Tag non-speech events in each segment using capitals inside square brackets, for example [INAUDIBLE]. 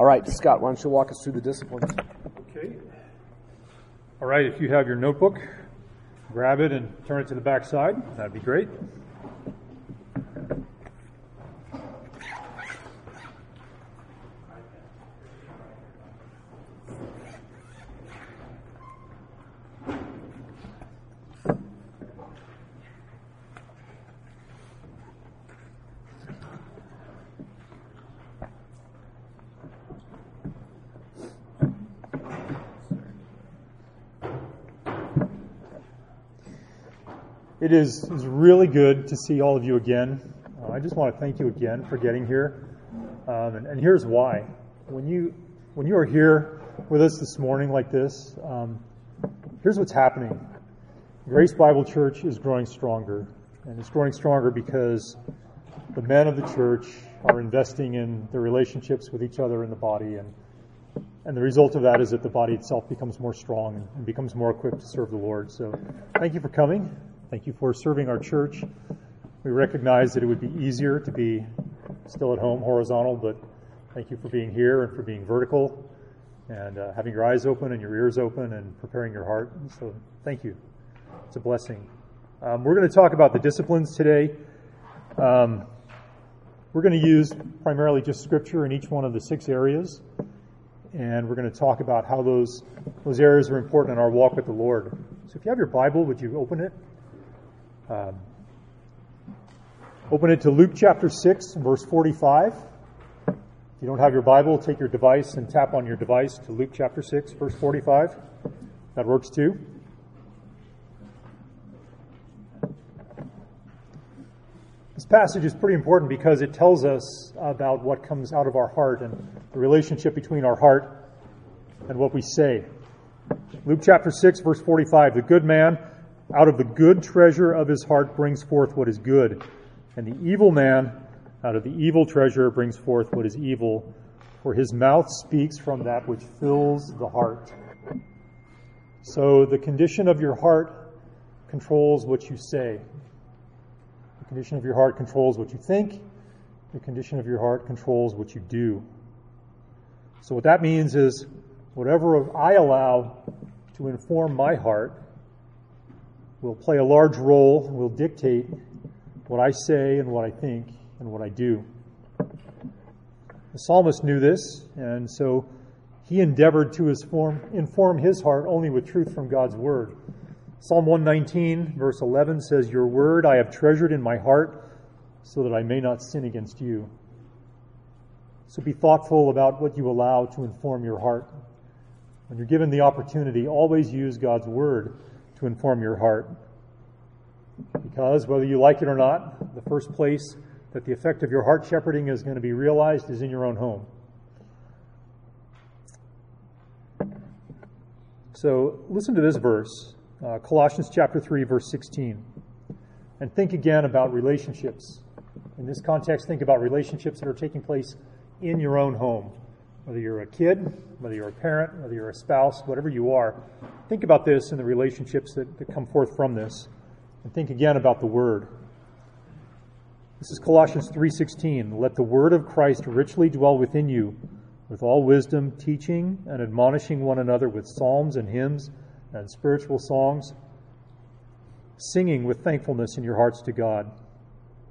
All right, Scott, why don't you walk us through the disciplines? Okay. All right, if you have your notebook, grab it and turn it to the back side. That'd be great. It is, is really good to see all of you again. Uh, I just want to thank you again for getting here. Um, and, and, here's why. When you, when you are here with us this morning like this, um, here's what's happening. Grace Bible Church is growing stronger. And it's growing stronger because the men of the church are investing in their relationships with each other in the body. And, and the result of that is that the body itself becomes more strong and becomes more equipped to serve the Lord. So thank you for coming. Thank you for serving our church. We recognize that it would be easier to be still at home horizontal, but thank you for being here and for being vertical and uh, having your eyes open and your ears open and preparing your heart. So thank you. It's a blessing. Um, we're going to talk about the disciplines today. Um, we're going to use primarily just scripture in each one of the six areas, and we're going to talk about how those those areas are important in our walk with the Lord. So, if you have your Bible, would you open it um, open it to Luke chapter 6, verse 45. If you don't have your Bible, take your device and tap on your device to Luke chapter 6, verse 45. That works too. This passage is pretty important because it tells us about what comes out of our heart and the relationship between our heart and what we say. Luke chapter 6, verse 45 The good man out of the good treasure of his heart brings forth what is good, and the evil man out of the evil treasure brings forth what is evil, for his mouth speaks from that which fills the heart. So the condition of your heart controls what you say. The condition of your heart controls what you think. The condition of your heart controls what you do. So what that means is whatever I allow to inform my heart will play a large role, will dictate what I say and what I think and what I do. The psalmist knew this, and so he endeavored to inform his heart only with truth from God's word. Psalm 119, verse 11 says, Your word I have treasured in my heart so that I may not sin against you. So be thoughtful about what you allow to inform your heart. When you're given the opportunity, always use God's word to inform your heart. Because whether you like it or not, the first place that the effect of your heart shepherding is going to be realized is in your own home. So listen to this verse, uh, Colossians chapter 3, verse 16. And think again about relationships. In this context, think about relationships that are taking place in your own home. Whether you're a kid, whether you're a parent, whether you're a spouse, whatever you are, think about this and the relationships that, that come forth from this. And think again about the word. This is Colossians 3:16. Let the word of Christ richly dwell within you with all wisdom, teaching and admonishing one another with psalms and hymns and spiritual songs, singing with thankfulness in your hearts to God.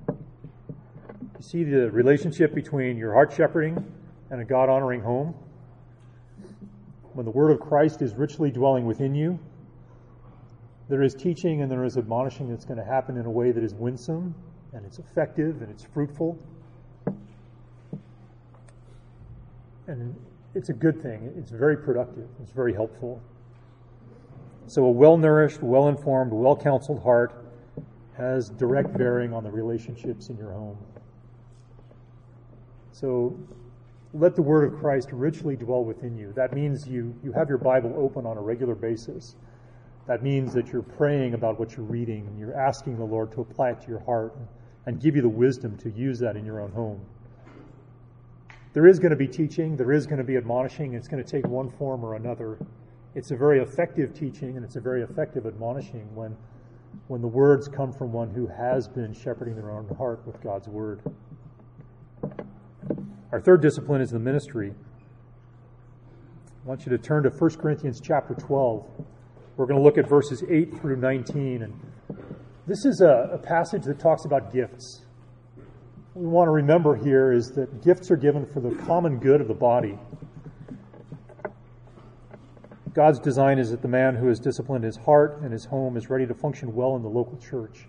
You see the relationship between your heart shepherding and a God honoring home? When the word of Christ is richly dwelling within you, there is teaching and there is admonishing that's going to happen in a way that is winsome and it's effective and it's fruitful. And it's a good thing. It's very productive. It's very helpful. So, a well nourished, well informed, well counseled heart has direct bearing on the relationships in your home. So, let the word of Christ richly dwell within you. That means you, you have your Bible open on a regular basis. That means that you're praying about what you're reading and you're asking the Lord to apply it to your heart and give you the wisdom to use that in your own home. There is going to be teaching, there is going to be admonishing, it's going to take one form or another. It's a very effective teaching and it's a very effective admonishing when, when the words come from one who has been shepherding their own heart with God's word. Our third discipline is the ministry. I want you to turn to 1 Corinthians chapter 12. We're going to look at verses 8 through 19. And this is a, a passage that talks about gifts. What we want to remember here is that gifts are given for the common good of the body. God's design is that the man who has disciplined his heart and his home is ready to function well in the local church.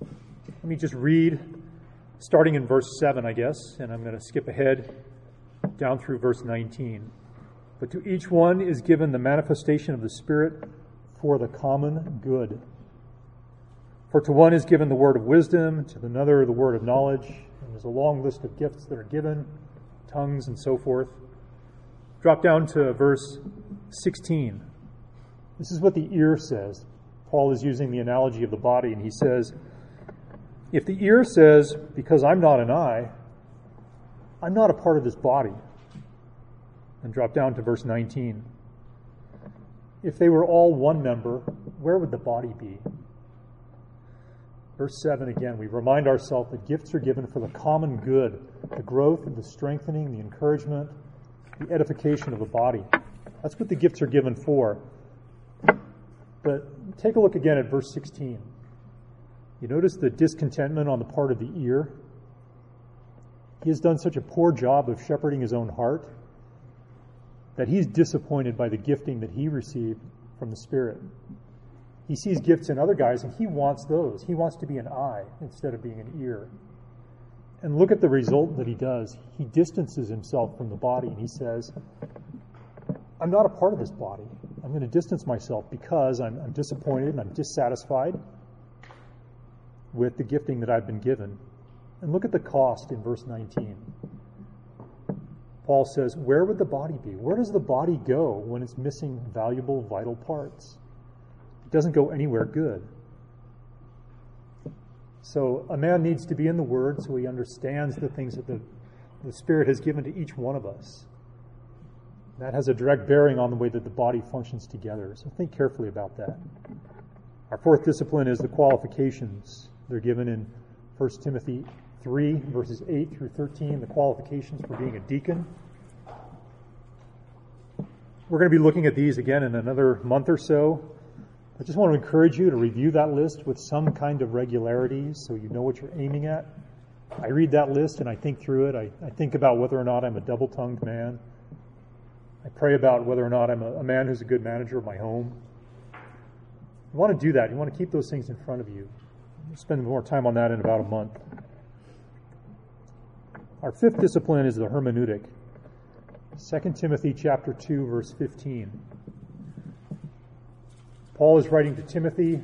Let me just read, starting in verse 7, I guess, and I'm going to skip ahead down through verse 19. But to each one is given the manifestation of the Spirit for the common good. For to one is given the word of wisdom, to another the word of knowledge, and there's a long list of gifts that are given, tongues and so forth. Drop down to verse 16. This is what the ear says. Paul is using the analogy of the body, and he says, If the ear says, Because I'm not an eye, I'm not a part of this body. And drop down to verse 19. If they were all one member, where would the body be? Verse 7 again, we remind ourselves that gifts are given for the common good, the growth and the strengthening, the encouragement, the edification of the body. That's what the gifts are given for. But take a look again at verse 16. You notice the discontentment on the part of the ear? He has done such a poor job of shepherding his own heart that he's disappointed by the gifting that he received from the Spirit. He sees gifts in other guys and he wants those. He wants to be an eye instead of being an ear. And look at the result that he does. He distances himself from the body and he says, I'm not a part of this body. I'm going to distance myself because I'm, I'm disappointed and I'm dissatisfied with the gifting that I've been given. And look at the cost in verse 19. Paul says, Where would the body be? Where does the body go when it's missing valuable, vital parts? It doesn't go anywhere good. So a man needs to be in the Word so he understands the things that the, the Spirit has given to each one of us. That has a direct bearing on the way that the body functions together. So think carefully about that. Our fourth discipline is the qualifications. They're given in 1 Timothy 3, verses 8 through 13, the qualifications for being a deacon. We're going to be looking at these again in another month or so. I just want to encourage you to review that list with some kind of regularity so you know what you're aiming at. I read that list and I think through it. I, I think about whether or not I'm a double tongued man. I pray about whether or not I'm a, a man who's a good manager of my home. You want to do that. You want to keep those things in front of you. We'll spend more time on that in about a month. Our fifth discipline is the hermeneutic. 2 Timothy chapter 2 verse 15. Paul is writing to Timothy.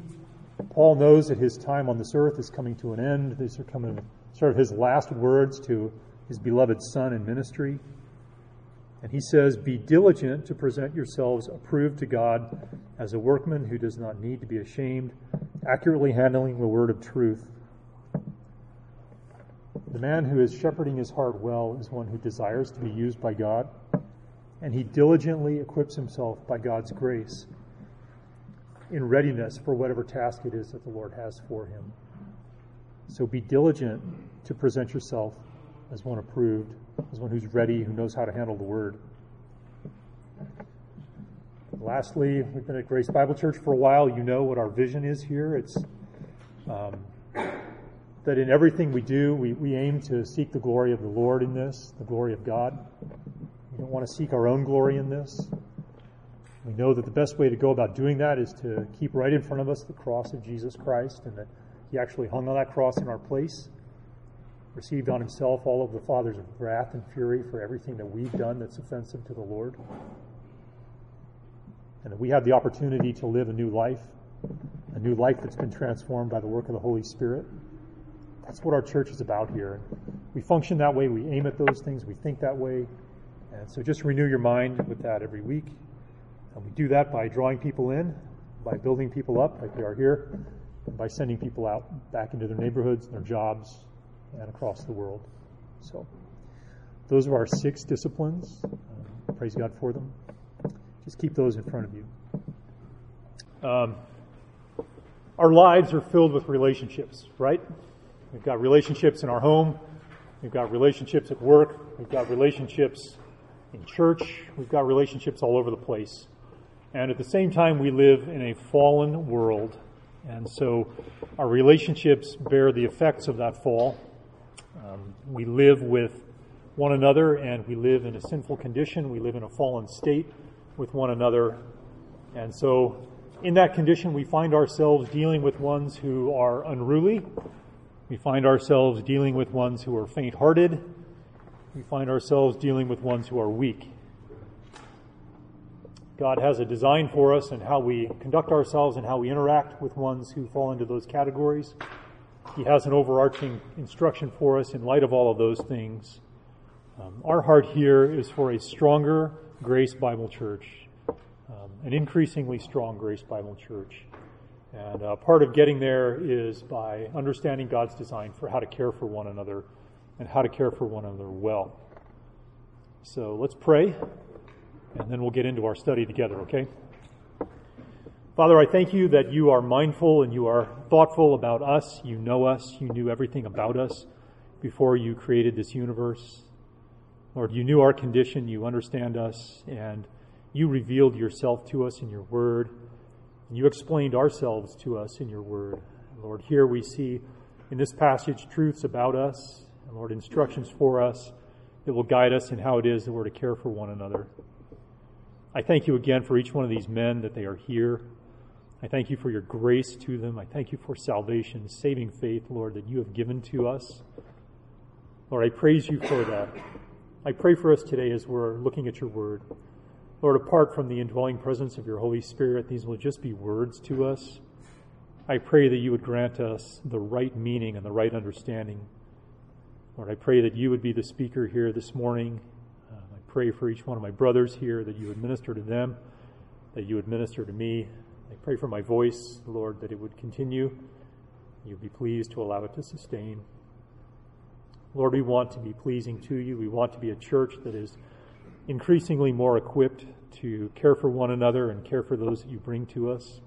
Paul knows that his time on this earth is coming to an end. These are coming sort of his last words to his beloved son in ministry. And he says, Be diligent to present yourselves approved to God as a workman who does not need to be ashamed, accurately handling the word of truth. The man who is shepherding his heart well is one who desires to be used by God, and he diligently equips himself by God's grace in readiness for whatever task it is that the Lord has for him. So be diligent to present yourself as one approved, as one who's ready, who knows how to handle the word. Lastly, we've been at Grace Bible Church for a while. You know what our vision is here. It's um, that in everything we do, we, we aim to seek the glory of the Lord in this, the glory of God. We don't want to seek our own glory in this. We know that the best way to go about doing that is to keep right in front of us the cross of Jesus Christ and that He actually hung on that cross in our place, received on Himself all of the Father's of wrath and fury for everything that we've done that's offensive to the Lord. And that we have the opportunity to live a new life, a new life that's been transformed by the work of the Holy Spirit. That's what our church is about here. We function that way, we aim at those things, we think that way. And so just renew your mind with that every week. And we do that by drawing people in, by building people up, like we are here, and by sending people out back into their neighborhoods, their jobs, and across the world. So those are our six disciplines. Uh, praise God for them. Just keep those in front of you. Um, our lives are filled with relationships, right? We've got relationships in our home. We've got relationships at work. We've got relationships in church, we've got relationships all over the place. And at the same time, we live in a fallen world. And so our relationships bear the effects of that fall. Um, we live with one another and we live in a sinful condition. We live in a fallen state with one another. And so, in that condition, we find ourselves dealing with ones who are unruly. We find ourselves dealing with ones who are faint hearted. We find ourselves dealing with ones who are weak. God has a design for us and how we conduct ourselves and how we interact with ones who fall into those categories. He has an overarching instruction for us in light of all of those things. Um, our heart here is for a stronger Grace Bible Church, um, an increasingly strong Grace Bible Church. And uh, part of getting there is by understanding God's design for how to care for one another and how to care for one another well. So let's pray and then we'll get into our study together, okay? Father, I thank you that you are mindful and you are thoughtful about us. You know us. You knew everything about us before you created this universe. Lord, you knew our condition. You understand us. And you revealed yourself to us in your word. And you explained ourselves to us in your word. Lord, here we see in this passage truths about us. And Lord, instructions for us that will guide us in how it is that we're to care for one another. I thank you again for each one of these men that they are here. I thank you for your grace to them. I thank you for salvation, saving faith, Lord, that you have given to us. Lord, I praise you for that. I pray for us today as we're looking at your word. Lord, apart from the indwelling presence of your Holy Spirit, these will just be words to us. I pray that you would grant us the right meaning and the right understanding. Lord, I pray that you would be the speaker here this morning uh, I pray for each one of my brothers here that you would minister to them, that you would minister to me. I pray for my voice, Lord, that it would continue. You'd be pleased to allow it to sustain. Lord, we want to be pleasing to you. We want to be a church that is increasingly more equipped to care for one another and care for those that you bring to us.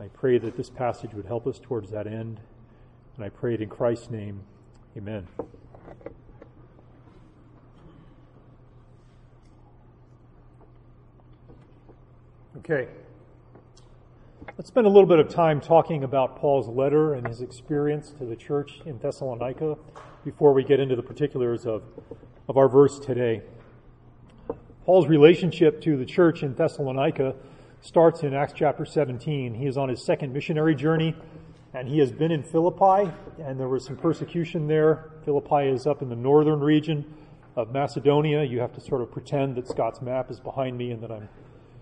I pray that this passage would help us towards that end. And I pray it in Christ's name. Amen. Okay. Let's spend a little bit of time talking about Paul's letter and his experience to the church in Thessalonica before we get into the particulars of, of our verse today. Paul's relationship to the church in Thessalonica starts in Acts chapter 17. He is on his second missionary journey and he has been in Philippi and there was some persecution there. Philippi is up in the northern region of Macedonia. You have to sort of pretend that Scott's map is behind me and that I'm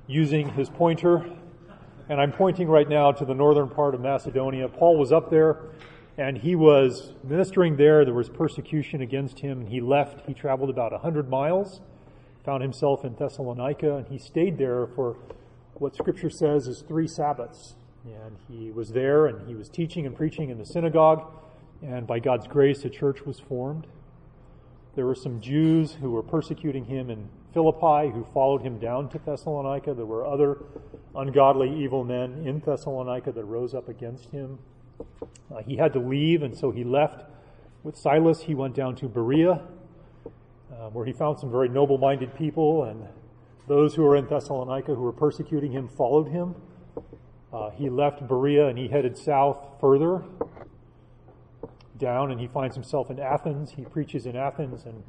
using his pointer. And I'm pointing right now to the northern part of Macedonia. Paul was up there and he was ministering there. There was persecution against him. and He left. He traveled about 100 miles, found himself in Thessalonica, and he stayed there for what Scripture says is three Sabbaths. And he was there and he was teaching and preaching in the synagogue. And by God's grace, a church was formed. There were some Jews who were persecuting him in Philippi who followed him down to Thessalonica. There were other ungodly, evil men in Thessalonica that rose up against him. Uh, he had to leave, and so he left. With Silas, he went down to Berea, uh, where he found some very noble minded people, and those who were in Thessalonica who were persecuting him followed him. Uh, he left Berea and he headed south further down, and he finds himself in Athens. He preaches in Athens, and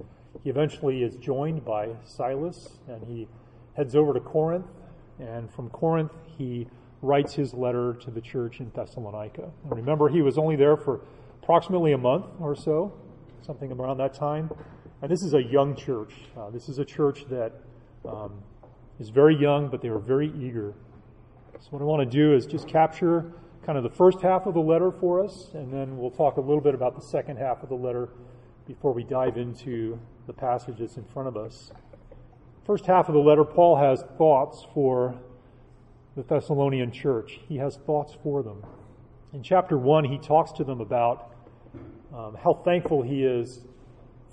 he eventually is joined by Silas and he heads over to Corinth. And from Corinth, he writes his letter to the church in Thessalonica. And remember, he was only there for approximately a month or so, something around that time. And this is a young church. Uh, this is a church that um, is very young, but they are very eager. So, what I want to do is just capture kind of the first half of the letter for us, and then we'll talk a little bit about the second half of the letter before we dive into the passage that's in front of us. First half of the letter, Paul has thoughts for the Thessalonian church. He has thoughts for them. In chapter 1, he talks to them about um, how thankful he is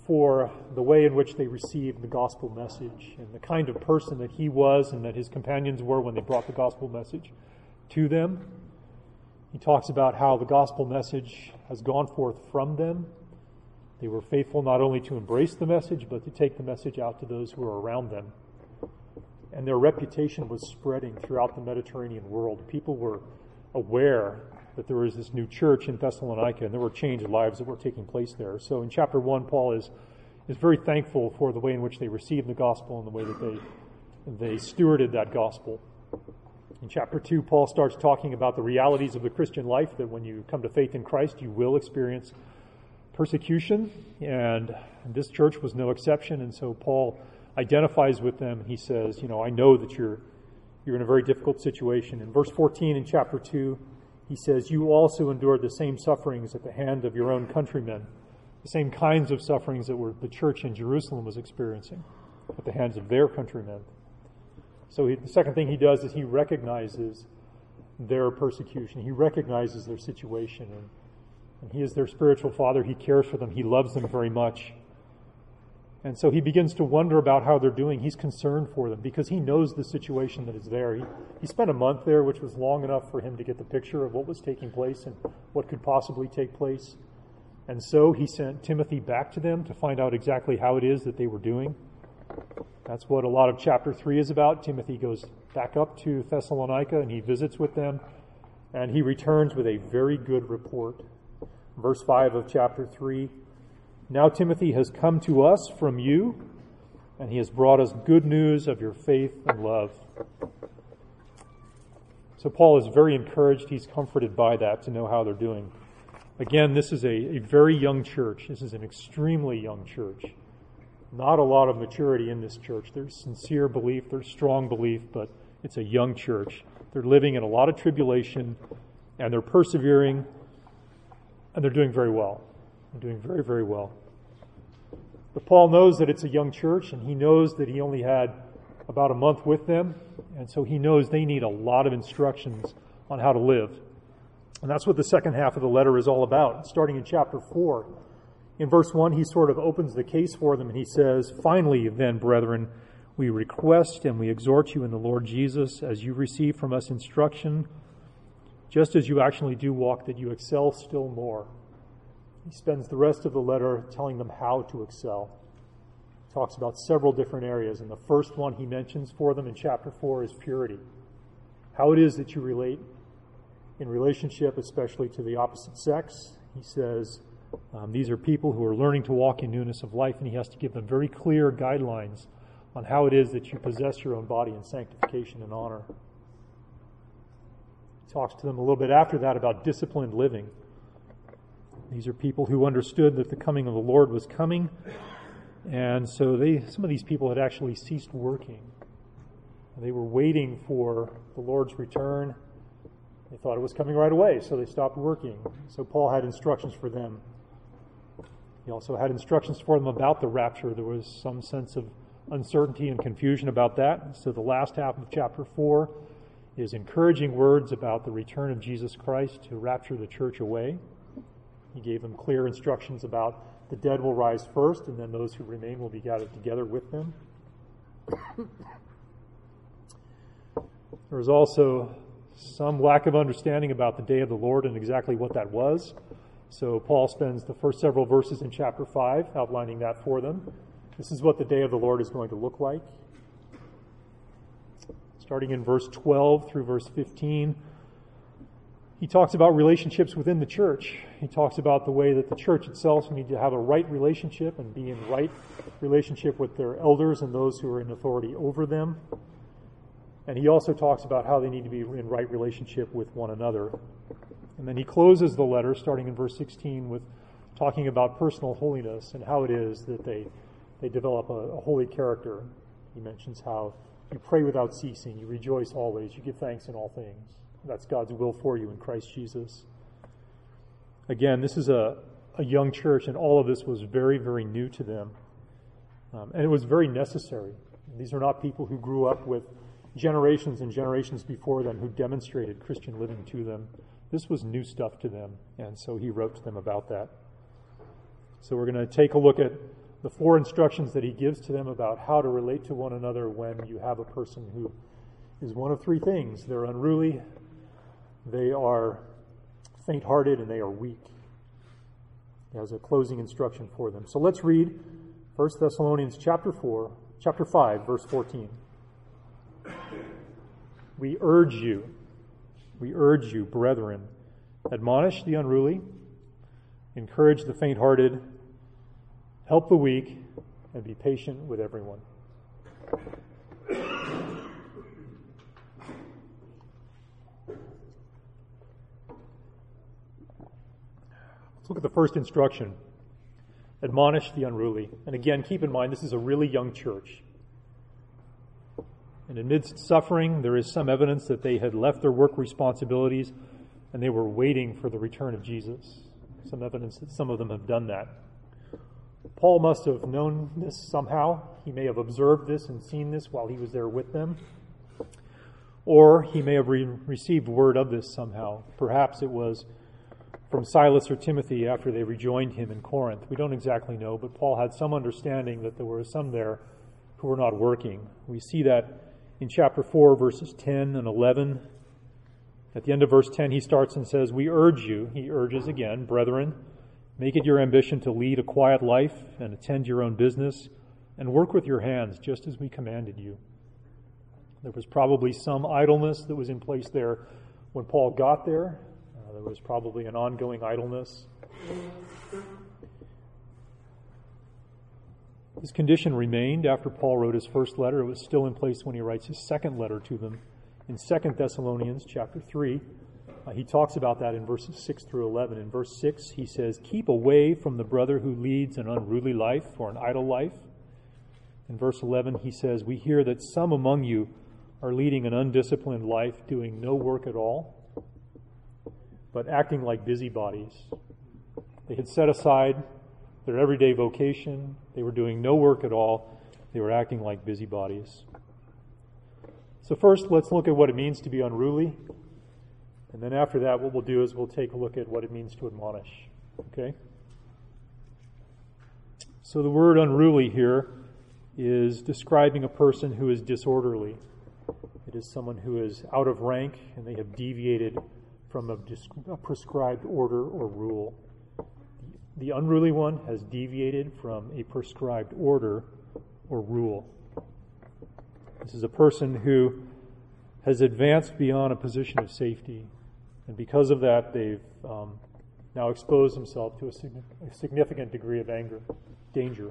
for the way in which they received the gospel message and the kind of person that he was and that his companions were when they brought the gospel message to them. He talks about how the gospel message has gone forth from them They were faithful not only to embrace the message, but to take the message out to those who were around them. And their reputation was spreading throughout the Mediterranean world. People were aware that there was this new church in Thessalonica, and there were changed lives that were taking place there. So in chapter 1, Paul is, is very thankful for the way in which they received the gospel and the way that they, they stewarded that gospel. In chapter 2, Paul starts talking about the realities of the Christian life, that when you come to faith in Christ, you will experience persecution, and this church was no exception. And so Paul identifies with them. He says, You know, I know that you're, you're in a very difficult situation. In verse 14 in chapter 2, he says, You also endured the same sufferings at the hand of your own countrymen, the same kinds of sufferings that were the church in Jerusalem was experiencing at the hands of their countrymen. So he, the second thing he does is he recognizes their persecution. He recognizes their situation and and he is their spiritual father. He cares for them. He loves them very much. And so he begins to wonder about how they're doing. He's concerned for them because he knows the situation that is there. He, he spent a month there, which was long enough for him to get the picture of what was taking place and what could possibly take place. And so he sent Timothy back to them to find out exactly how it is that they were doing. That's what a lot of chapter 3 is about. Timothy goes back up to Thessalonica and he visits with them, and he returns with a very good report verse 5 of chapter 3. Now Timothy has come to us from you, and he has brought us good news of your faith and love. So Paul is very encouraged. He's comforted by that to know how they're doing. Again, this is a, a very young church. This is an extremely young church. Not a lot of maturity in this church. There's sincere belief, there's strong belief, but it's a young church. They're living in a lot of tribulation, and they're persevering and they're doing very well. They're doing very, very well. But Paul knows that it's a young church, and he knows that he only had about a month with them, and so he knows they need a lot of instructions on how to live. And that's what the second half of the letter is all about, starting in chapter 4. In verse 1, he sort of opens the case for them, and he says, Finally, then, brethren, we request and we exhort you in the Lord Jesus, as you receive from us instruction just as you actually do walk, that you excel still more. He spends the rest of the letter telling them how to excel. He talks about several different areas, and the first one he mentions for them in chapter 4 is purity. How it is that you relate in relationship, especially to the opposite sex. He says um, these are people who are learning to walk in newness of life, and he has to give them very clear guidelines on how it is that you possess your own body in sanctification and honor He talks to them a little bit after that about disciplined living. These are people who understood that the coming of the Lord was coming, and so they, some of these people had actually ceased working. They were waiting for the Lord's return. They thought it was coming right away, so they stopped working. So Paul had instructions for them. He also had instructions for them about the rapture. There was some sense of uncertainty and confusion about that. So the last half of chapter 4 is encouraging words about the return of Jesus Christ to rapture the church away. He gave them clear instructions about the dead will rise first, and then those who remain will be gathered together with them. there was also some lack of understanding about the day of the Lord and exactly what that was. So Paul spends the first several verses in chapter 5 outlining that for them. This is what the day of the Lord is going to look like starting in verse 12 through verse 15. He talks about relationships within the church. He talks about the way that the church itself need to have a right relationship and be in right relationship with their elders and those who are in authority over them. And he also talks about how they need to be in right relationship with one another. And then he closes the letter, starting in verse 16, with talking about personal holiness and how it is that they, they develop a, a holy character. He mentions how you pray without ceasing. You rejoice always. You give thanks in all things. That's God's will for you in Christ Jesus. Again, this is a, a young church, and all of this was very, very new to them. Um, and it was very necessary. These are not people who grew up with generations and generations before them who demonstrated Christian living to them. This was new stuff to them, and so he wrote to them about that. So we're going to take a look at the four instructions that he gives to them about how to relate to one another when you have a person who is one of three things they're unruly, they are faint hearted, and they are weak. as a closing instruction for them. So let's read 1 Thessalonians chapter 4, chapter 5, verse 14. We urge you, we urge you, brethren, admonish the unruly, encourage the faint hearted, help the weak, and be patient with everyone. Let's look at the first instruction admonish the unruly. And again, keep in mind, this is a really young church. And amidst suffering, there is some evidence that they had left their work responsibilities and they were waiting for the return of Jesus. Some evidence that some of them have done that. Paul must have known this somehow. He may have observed this and seen this while he was there with them. Or he may have re- received word of this somehow. Perhaps it was from Silas or Timothy after they rejoined him in Corinth. We don't exactly know, but Paul had some understanding that there were some there who were not working. We see that in chapter 4, verses 10 and 11. At the end of verse 10, he starts and says, We urge you, he urges again, brethren, make it your ambition to lead a quiet life and attend your own business and work with your hands just as we commanded you. There was probably some idleness that was in place there when Paul got there. Uh, there was probably an ongoing idleness. This condition remained after Paul wrote his first letter. It was still in place when he writes his second letter to them in 2 Thessalonians chapter 3. Uh, he talks about that in verses 6 through 11. In verse 6, he says, Keep away from the brother who leads an unruly life or an idle life. In verse 11, he says, We hear that some among you are leading an undisciplined life, doing no work at all, but acting like busybodies. They had set aside their everyday vocation. They were doing no work at all. They were acting like busybodies. So, first, let's look at what it means to be unruly. And then, after that, what we'll do is we'll take a look at what it means to admonish. Okay? So, the word unruly here is describing a person who is disorderly. It is someone who is out of rank and they have deviated from a, prescribed order or rule the unruly one has deviated from a prescribed order or rule. This is a person who has advanced beyond a position of safety, and because of that, they've um, now exposed themselves to a, a significant degree of anger, danger.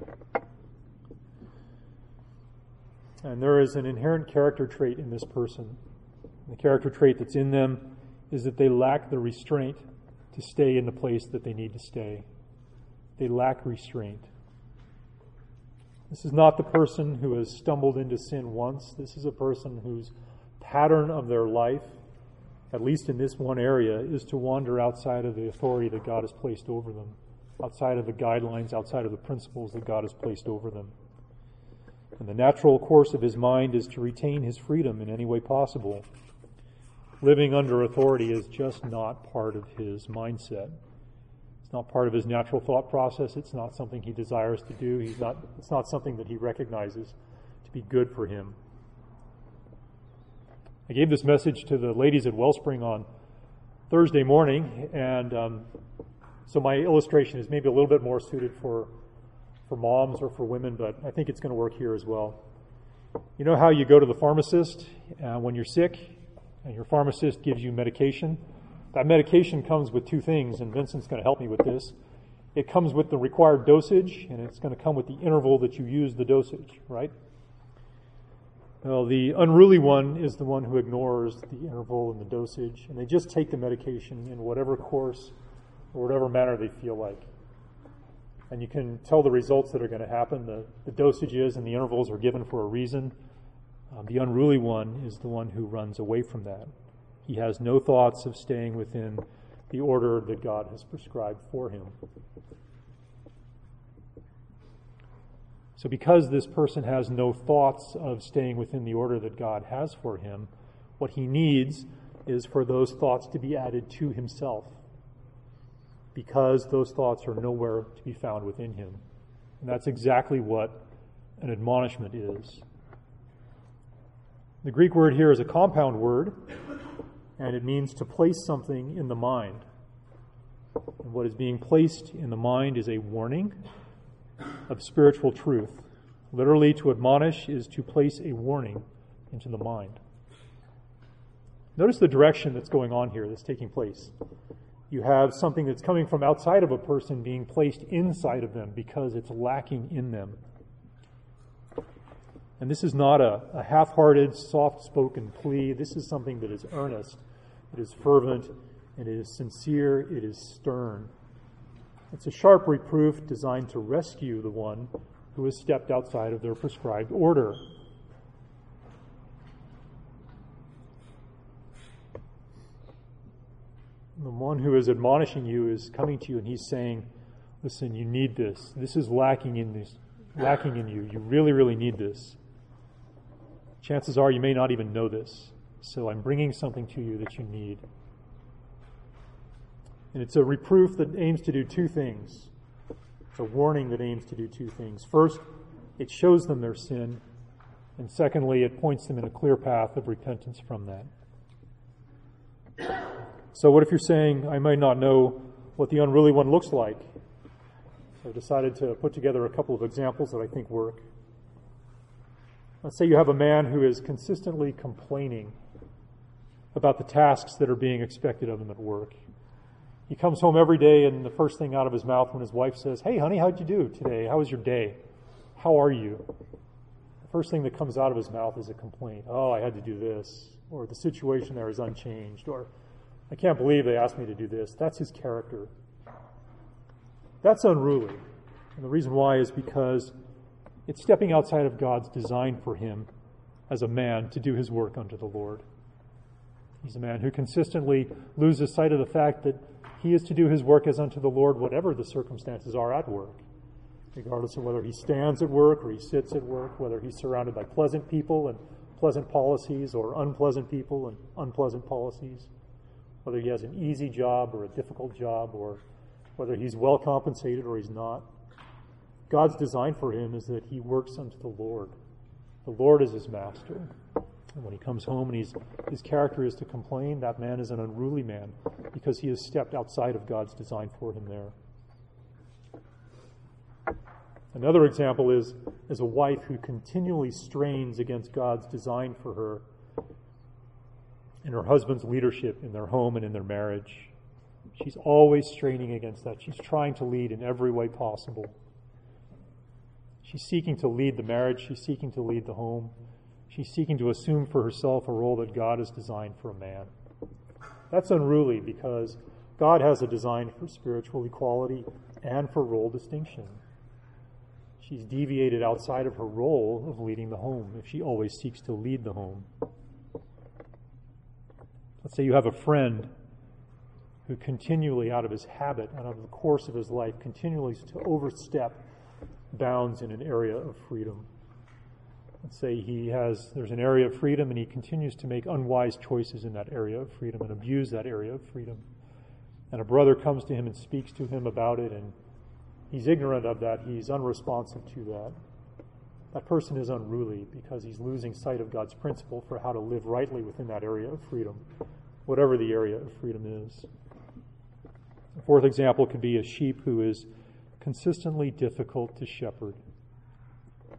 And there is an inherent character trait in this person. The character trait that's in them is that they lack the restraint to stay in the place that they need to stay. They lack restraint. This is not the person who has stumbled into sin once. This is a person whose pattern of their life, at least in this one area, is to wander outside of the authority that God has placed over them, outside of the guidelines, outside of the principles that God has placed over them. And the natural course of his mind is to retain his freedom in any way possible. Living under authority is just not part of his mindset. It's not part of his natural thought process. It's not something he desires to do. He's not, it's not something that he recognizes to be good for him. I gave this message to the ladies at Wellspring on Thursday morning, and um, so my illustration is maybe a little bit more suited for, for moms or for women, but I think it's going to work here as well. You know how you go to the pharmacist uh, when you're sick, and your pharmacist gives you medication? That medication comes with two things, and Vincent's going to help me with this. It comes with the required dosage, and it's going to come with the interval that you use the dosage, right? Well, the unruly one is the one who ignores the interval and the dosage, and they just take the medication in whatever course or whatever manner they feel like. And you can tell the results that are going to happen. The, the dosages and the intervals are given for a reason. Um, the unruly one is the one who runs away from that. He has no thoughts of staying within the order that God has prescribed for him. So, because this person has no thoughts of staying within the order that God has for him, what he needs is for those thoughts to be added to himself, because those thoughts are nowhere to be found within him. And that's exactly what an admonishment is. The Greek word here is a compound word and it means to place something in the mind. And what is being placed in the mind is a warning of spiritual truth. Literally, to admonish is to place a warning into the mind. Notice the direction that's going on here, that's taking place. You have something that's coming from outside of a person being placed inside of them because it's lacking in them. And this is not a, a half hearted, soft spoken plea. This is something that is earnest, it is fervent, and it is sincere, it is stern. It's a sharp reproof designed to rescue the one who has stepped outside of their prescribed order. The one who is admonishing you is coming to you and he's saying, Listen, you need this. This is lacking in this lacking in you. You really, really need this. Chances are you may not even know this. So I'm bringing something to you that you need. And it's a reproof that aims to do two things. It's a warning that aims to do two things. First, it shows them their sin. And secondly, it points them in a clear path of repentance from that. So, what if you're saying, I might not know what the unruly one looks like? So, I decided to put together a couple of examples that I think work. Let's say you have a man who is consistently complaining about the tasks that are being expected of him at work. He comes home every day, and the first thing out of his mouth when his wife says, Hey, honey, how'd you do today? How was your day? How are you? The first thing that comes out of his mouth is a complaint. Oh, I had to do this. Or the situation there is unchanged. Or I can't believe they asked me to do this. That's his character. That's unruly. And the reason why is because it's stepping outside of God's design for him as a man to do his work unto the Lord. He's a man who consistently loses sight of the fact that he is to do his work as unto the Lord, whatever the circumstances are at work, regardless of whether he stands at work or he sits at work, whether he's surrounded by pleasant people and pleasant policies or unpleasant people and unpleasant policies, whether he has an easy job or a difficult job, or whether he's well compensated or he's not. God's design for him is that he works unto the Lord. The Lord is his master. And when he comes home and he's, his character is to complain, that man is an unruly man because he has stepped outside of God's design for him there. Another example is, is a wife who continually strains against God's design for her and her husband's leadership in their home and in their marriage. She's always straining against that. She's trying to lead in every way possible. She's seeking to lead the marriage, she's seeking to lead the home. She's seeking to assume for herself a role that God has designed for a man. That's unruly because God has a design for spiritual equality and for role distinction. She's deviated outside of her role of leading the home if she always seeks to lead the home. Let's say you have a friend who continually, out of his habit and out of the course of his life, continually to overstep bounds in an area of freedom. Let's say he has, there's an area of freedom and he continues to make unwise choices in that area of freedom and abuse that area of freedom. And a brother comes to him and speaks to him about it and he's ignorant of that. He's unresponsive to that. That person is unruly because he's losing sight of God's principle for how to live rightly within that area of freedom, whatever the area of freedom is. A fourth example could be a sheep who is consistently difficult to shepherd.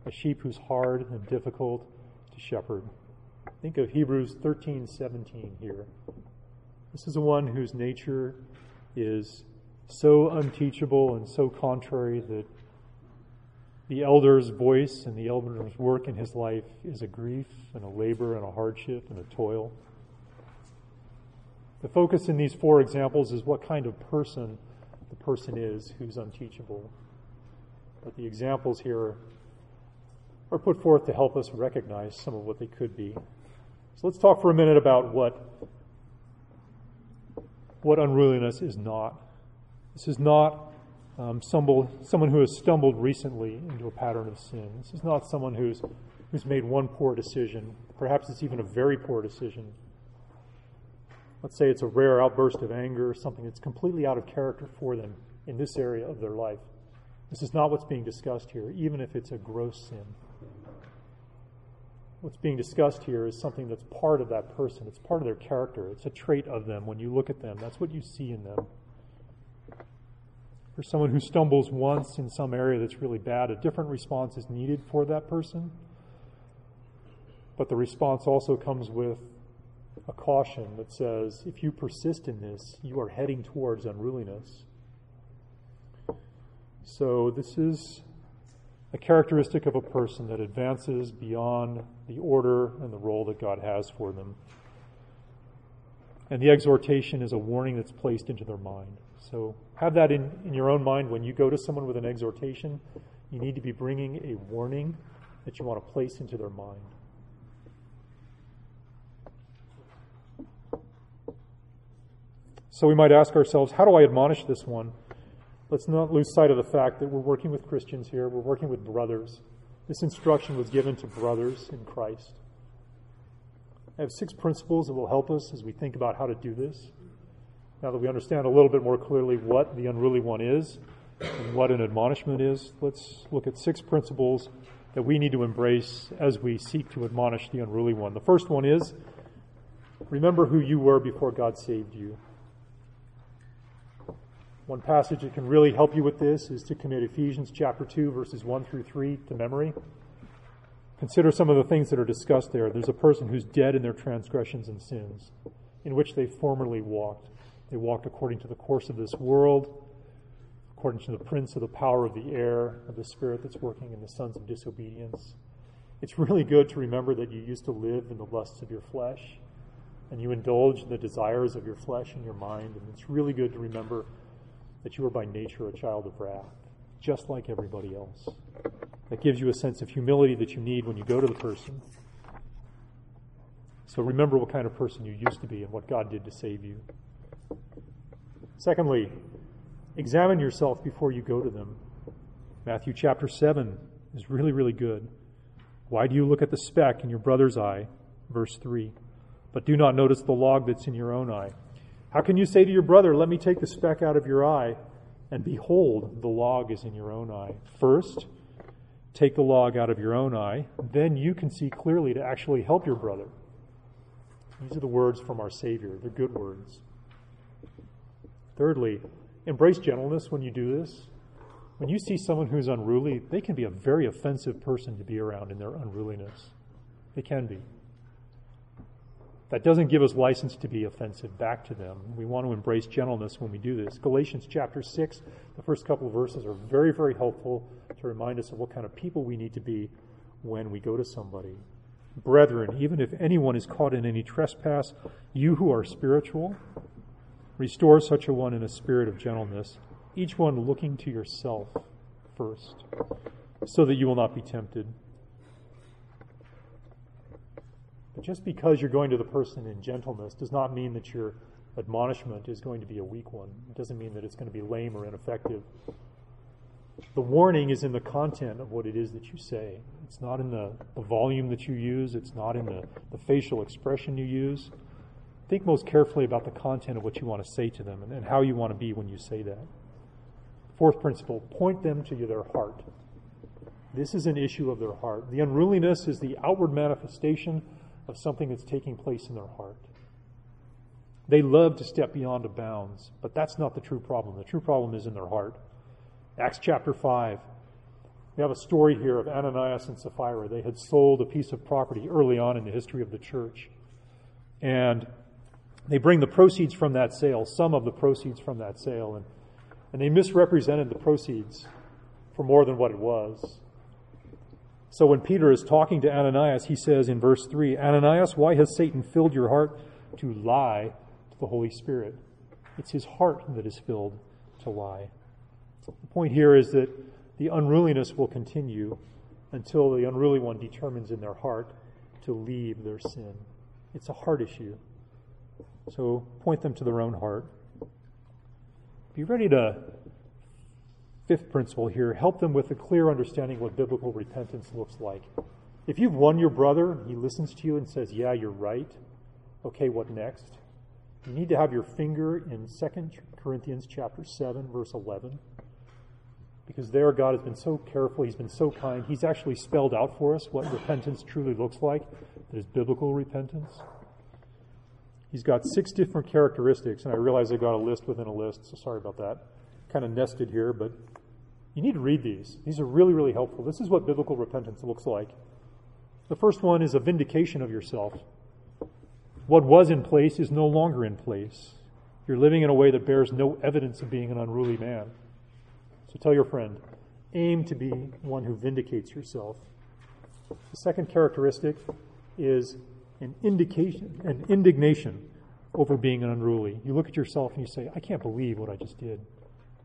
A sheep who's hard and difficult to shepherd. Think of Hebrews 13:17 here. This is the one whose nature is so unteachable and so contrary that the elder's voice and the elder's work in his life is a grief and a labor and a hardship and a toil. The focus in these four examples is what kind of person the person is who's unteachable. But the examples here are put forth to help us recognize some of what they could be. So let's talk for a minute about what, what unruliness is not. This is not um, someone who has stumbled recently into a pattern of sin. This is not someone who's, who's made one poor decision. Perhaps it's even a very poor decision let's say it's a rare outburst of anger, something that's completely out of character for them in this area of their life. This is not what's being discussed here, even if it's a gross sin. What's being discussed here is something that's part of that person. It's part of their character. It's a trait of them. When you look at them, that's what you see in them. For someone who stumbles once in some area that's really bad, a different response is needed for that person. But the response also comes with a caution that says if you persist in this, you are heading towards unruliness. So, this is a characteristic of a person that advances beyond the order and the role that God has for them. And the exhortation is a warning that's placed into their mind. So, have that in, in your own mind when you go to someone with an exhortation. You need to be bringing a warning that you want to place into their mind. So we might ask ourselves, how do I admonish this one? Let's not lose sight of the fact that we're working with Christians here, we're working with brothers. This instruction was given to brothers in Christ. I have six principles that will help us as we think about how to do this. Now that we understand a little bit more clearly what the unruly one is and what an admonishment is, let's look at six principles that we need to embrace as we seek to admonish the unruly one. The first one is remember who you were before God saved you. One passage that can really help you with this is to commit Ephesians chapter 2, verses 1 through 3 to memory. Consider some of the things that are discussed there. There's a person who's dead in their transgressions and sins, in which they formerly walked. They walked according to the course of this world, according to the prince of the power of the air, of the spirit that's working in the sons of disobedience. It's really good to remember that you used to live in the lusts of your flesh, and you indulge in the desires of your flesh and your mind. And it's really good to remember that you are by nature a child of wrath, just like everybody else. That gives you a sense of humility that you need when you go to the person. So remember what kind of person you used to be and what God did to save you. Secondly, examine yourself before you go to them. Matthew chapter 7 is really, really good. Why do you look at the speck in your brother's eye? Verse 3. But do not notice the log that's in your own eye. How can you say to your brother, Let me take the speck out of your eye, and behold, the log is in your own eye? First, take the log out of your own eye, then you can see clearly to actually help your brother. These are the words from our Savior. They're good words. Thirdly, embrace gentleness when you do this. When you see someone who's unruly, they can be a very offensive person to be around in their unruliness. They can be. That doesn't give us license to be offensive back to them. We want to embrace gentleness when we do this. Galatians chapter 6, the first couple of verses are very, very helpful to remind us of what kind of people we need to be when we go to somebody. Brethren, even if anyone is caught in any trespass, you who are spiritual, restore such a one in a spirit of gentleness, each one looking to yourself first, so that you will not be tempted. But just because you're going to the person in gentleness does not mean that your admonishment is going to be a weak one. It doesn't mean that it's going to be lame or ineffective. The warning is in the content of what it is that you say. It's not in the, the volume that you use, it's not in the, the facial expression you use. Think most carefully about the content of what you want to say to them and, and how you want to be when you say that. Fourth principle point them to their heart. This is an issue of their heart. The unruliness is the outward manifestation of something that's taking place in their heart. They love to step beyond the bounds, but that's not the true problem. The true problem is in their heart. Acts chapter 5. We have a story here of Ananias and Sapphira. They had sold a piece of property early on in the history of the church. And they bring the proceeds from that sale, some of the proceeds from that sale, and, and they misrepresented the proceeds for more than what it was. So when Peter is talking to Ananias, he says in verse 3 Ananias, why has Satan filled your heart to lie to the Holy Spirit? It's his heart that is filled to lie. The point here is that the unruliness will continue until the unruly one determines in their heart to leave their sin. It's a heart issue. So point them to their own heart. Be ready to fifth principle here help them with a clear understanding what biblical repentance looks like. If you've won your brother he listens to you and says, Yeah, you're right, okay, what next? You need to have your finger in 2 Corinthians chapter 7, verse 11. Because there God has been so careful, He's been so kind. He's actually spelled out for us what repentance truly looks like, that is biblical repentance. He's got six different characteristics, and I realize I got a list within a list, so sorry about that kind of nested here, but you need to read these. These are really, really helpful. This is what biblical repentance looks like. The first one is a vindication of yourself. What was in place is no longer in place. You're living in a way that bears no evidence of being an unruly man. So tell your friend, aim to be one who vindicates yourself. The second characteristic is an indication, an indignation over being an unruly. You look at yourself and you say, I can't believe what I just did.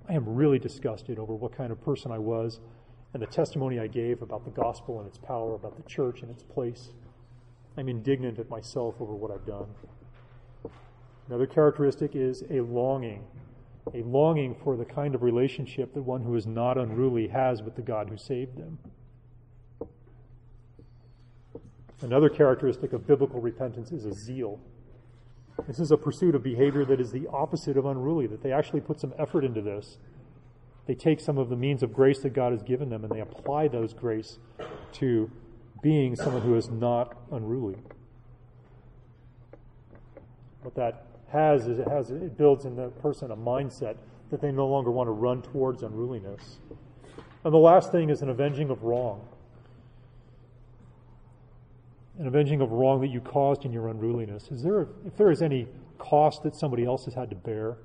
I am really disgusted over what kind of person I was and the testimony I gave about the gospel and its power, about the church and its place. I'm indignant at myself over what I've done. Another characteristic is a longing, a longing for the kind of relationship that one who is not unruly has with the God who saved them. Another characteristic of biblical repentance is a zeal. This is a pursuit of behavior that is the opposite of unruly, that they actually put some effort into this. They take some of the means of grace that God has given them and they apply those grace to being someone who is not unruly. What that has is it has it builds in the person a mindset that they no longer want to run towards unruliness. And the last thing is an avenging of wrong. An avenging of wrong that you caused in your unruliness. Is there if there is any cost that somebody else has had to bear,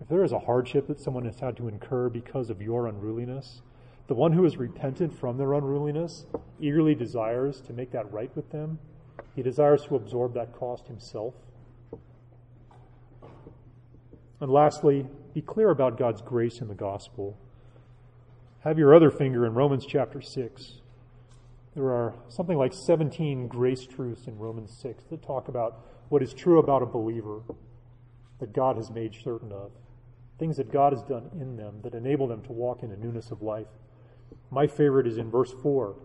if there is a hardship that someone has had to incur because of your unruliness, the one who is repentant from their unruliness eagerly desires to make that right with them. He desires to absorb that cost himself. And lastly, be clear about God's grace in the gospel. Have your other finger in Romans chapter 6. There are something like 17 grace truths in Romans 6 that talk about what is true about a believer that God has made certain of. Things that God has done in them that enable them to walk in a newness of life. My favorite is in verse 4.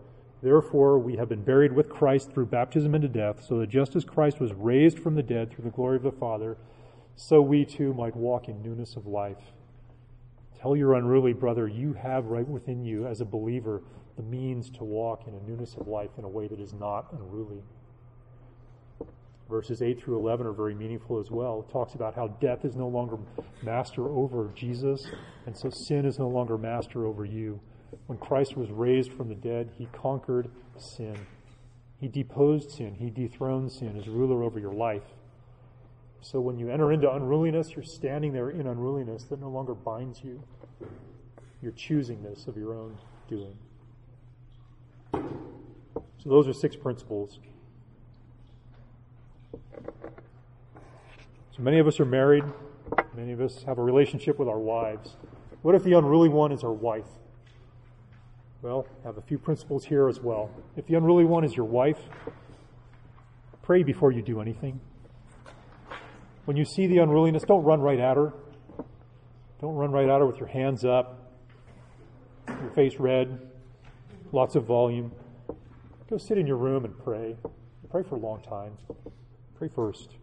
Therefore, we have been buried with Christ through baptism into death, so that just as Christ was raised from the dead through the glory of the Father, so we too might walk in newness of life. Tell your unruly brother you have right within you, as a believer, the means to walk in a newness of life in a way that is not unruly. Verses 8 through 11 are very meaningful as well. It talks about how death is no longer master over Jesus, and so sin is no longer master over you. When Christ was raised from the dead, he conquered sin. He deposed sin. He dethroned sin as ruler over your life. So when you enter into unruliness, you're standing there in unruliness that no longer binds you. You're choosing this of your own doing. So those are six principles. So many of us are married. Many of us have a relationship with our wives. What if the unruly one is our wife? Well, I have a few principles here as well. If the unruly one is your wife, pray before you do anything. When you see the unruliness, don't run right at her. Don't run right at her with your hands up, your face red, lots of volume. Go sit in your room and pray. Pray for a long time. Pray first.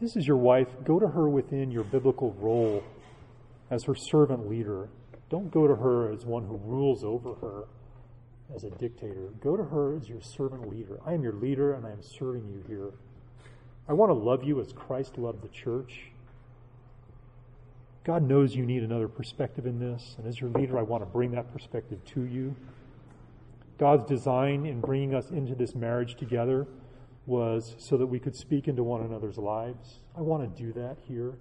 This is your wife. Go to her within your biblical role as her servant leader. Don't go to her as one who rules over her as a dictator. Go to her as your servant leader. I am your leader and I am serving you here. I want to love you as Christ loved the church. God knows you need another perspective in this, and as your leader, I want to bring that perspective to you. God's design in bringing us into this marriage together was so that we could speak into one another's lives. I want to do that here.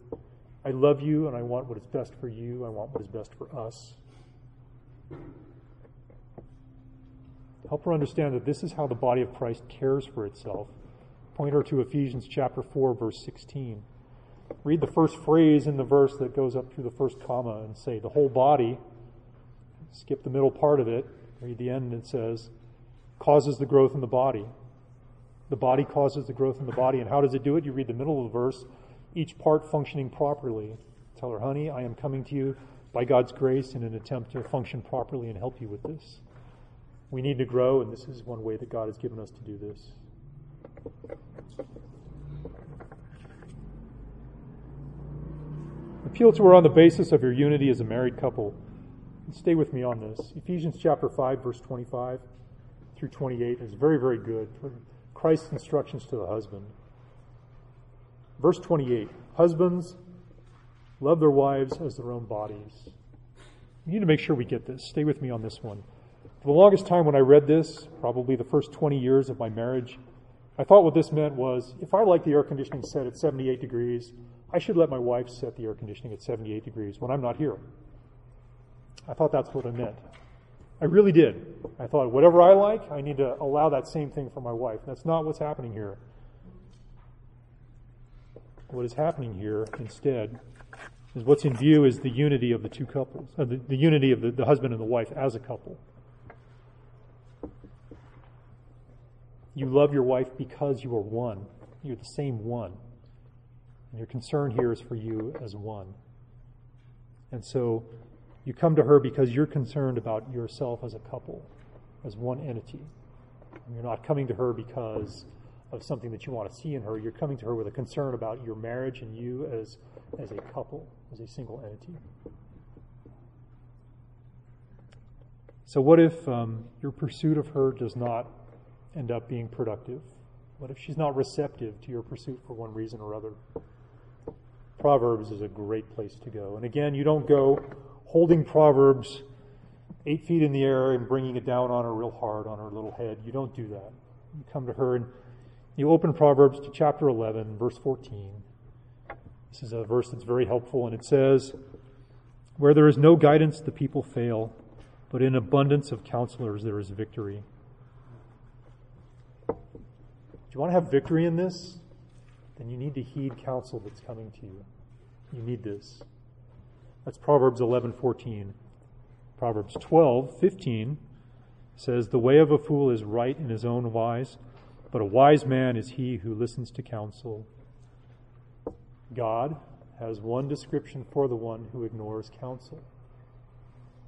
I love you, and I want what is best for you. I want what is best for us. Help her understand that this is how the body of Christ cares for itself point her to Ephesians chapter 4, verse 16. Read the first phrase in the verse that goes up through the first comma and say, the whole body, skip the middle part of it, read the end, and it says, causes the growth in the body. The body causes the growth in the body. And how does it do it? You read the middle of the verse, each part functioning properly. Tell her, honey, I am coming to you by God's grace in an attempt to function properly and help you with this. We need to grow, and this is one way that God has given us to do this. Appeal to her on the basis of your unity as a married couple. Stay with me on this. Ephesians chapter 5, verse 25 through 28 is very, very good. Christ's instructions to the husband. Verse 28 Husbands, love their wives as their own bodies. We need to make sure we get this. Stay with me on this one. For the longest time when I read this, probably the first 20 years of my marriage, I thought what this meant was if I like the air conditioning set at 78 degrees, I should let my wife set the air conditioning at 78 degrees when I'm not here. I thought that's what I meant. I really did. I thought whatever I like, I need to allow that same thing for my wife. That's not what's happening here. What is happening here instead is what's in view is the unity of the two couples, uh, the, the unity of the, the husband and the wife as a couple. You love your wife because you are one. You're the same one. And your concern here is for you as one. And so you come to her because you're concerned about yourself as a couple, as one entity. And you're not coming to her because of something that you want to see in her. You're coming to her with a concern about your marriage and you as, as a couple, as a single entity. So, what if um, your pursuit of her does not end up being productive? What if she's not receptive to your pursuit for one reason or other? Proverbs is a great place to go. And again, you don't go holding Proverbs eight feet in the air and bringing it down on her real hard on her little head. You don't do that. You come to her and you open Proverbs to chapter 11, verse 14. This is a verse that's very helpful, and it says, Where there is no guidance, the people fail, but in abundance of counselors there is victory. Do you want to have victory in this? Then you need to heed counsel that's coming to you. You need this. That's Proverbs 11:14. Proverbs 12:15 says, "The way of a fool is right in his own wise, but a wise man is he who listens to counsel." God has one description for the one who ignores counsel,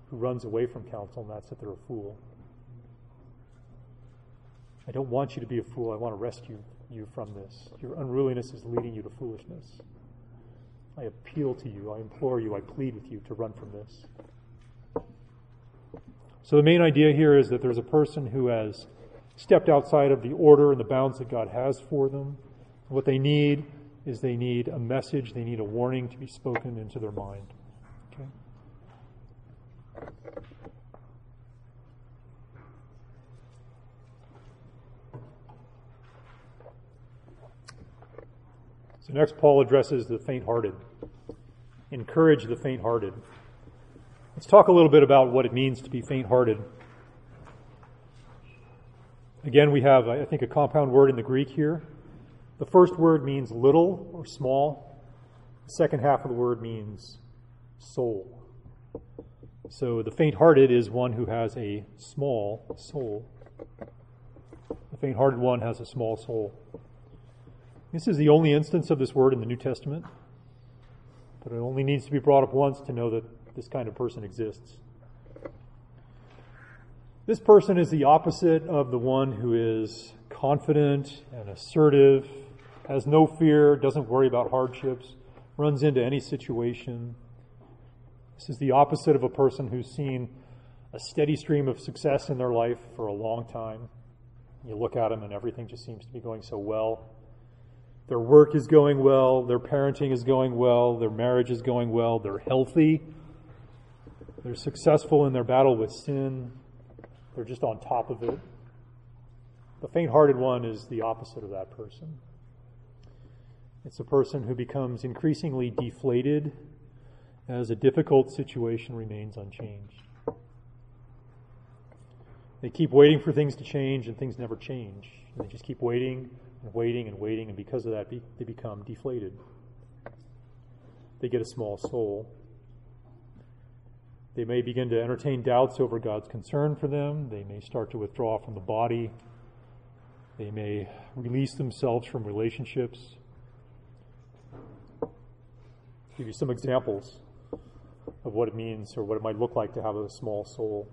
who runs away from counsel, and that's that they're a fool. I don't want you to be a fool. I want to rescue you from this. Your unruliness is leading you to foolishness. I appeal to you, I implore you, I plead with you to run from this. So, the main idea here is that there's a person who has stepped outside of the order and the bounds that God has for them. What they need is they need a message, they need a warning to be spoken into their mind. So next, Paul addresses the faint hearted. Encourage the faint hearted. Let's talk a little bit about what it means to be faint hearted. Again, we have, I think, a compound word in the Greek here. The first word means little or small. The second half of the word means soul. So the faint hearted is one who has a small soul. The faint hearted one has a small soul. This is the only instance of this word in the New Testament, but it only needs to be brought up once to know that this kind of person exists. This person is the opposite of the one who is confident and assertive, has no fear, doesn't worry about hardships, runs into any situation. This is the opposite of a person who's seen a steady stream of success in their life for a long time. You look at them and everything just seems to be going so well. Their work is going well, their parenting is going well, their marriage is going well, they're healthy, they're successful in their battle with sin, they're just on top of it. The faint hearted one is the opposite of that person. It's a person who becomes increasingly deflated as a difficult situation remains unchanged. They keep waiting for things to change, and things never change. They just keep waiting waiting and waiting, and because of that, be, they become deflated. They get a small soul. They may begin to entertain doubts over God's concern for them. They may start to withdraw from the body. They may release themselves from relationships. I'll give you some examples of what it means or what it might look like to have a small soul.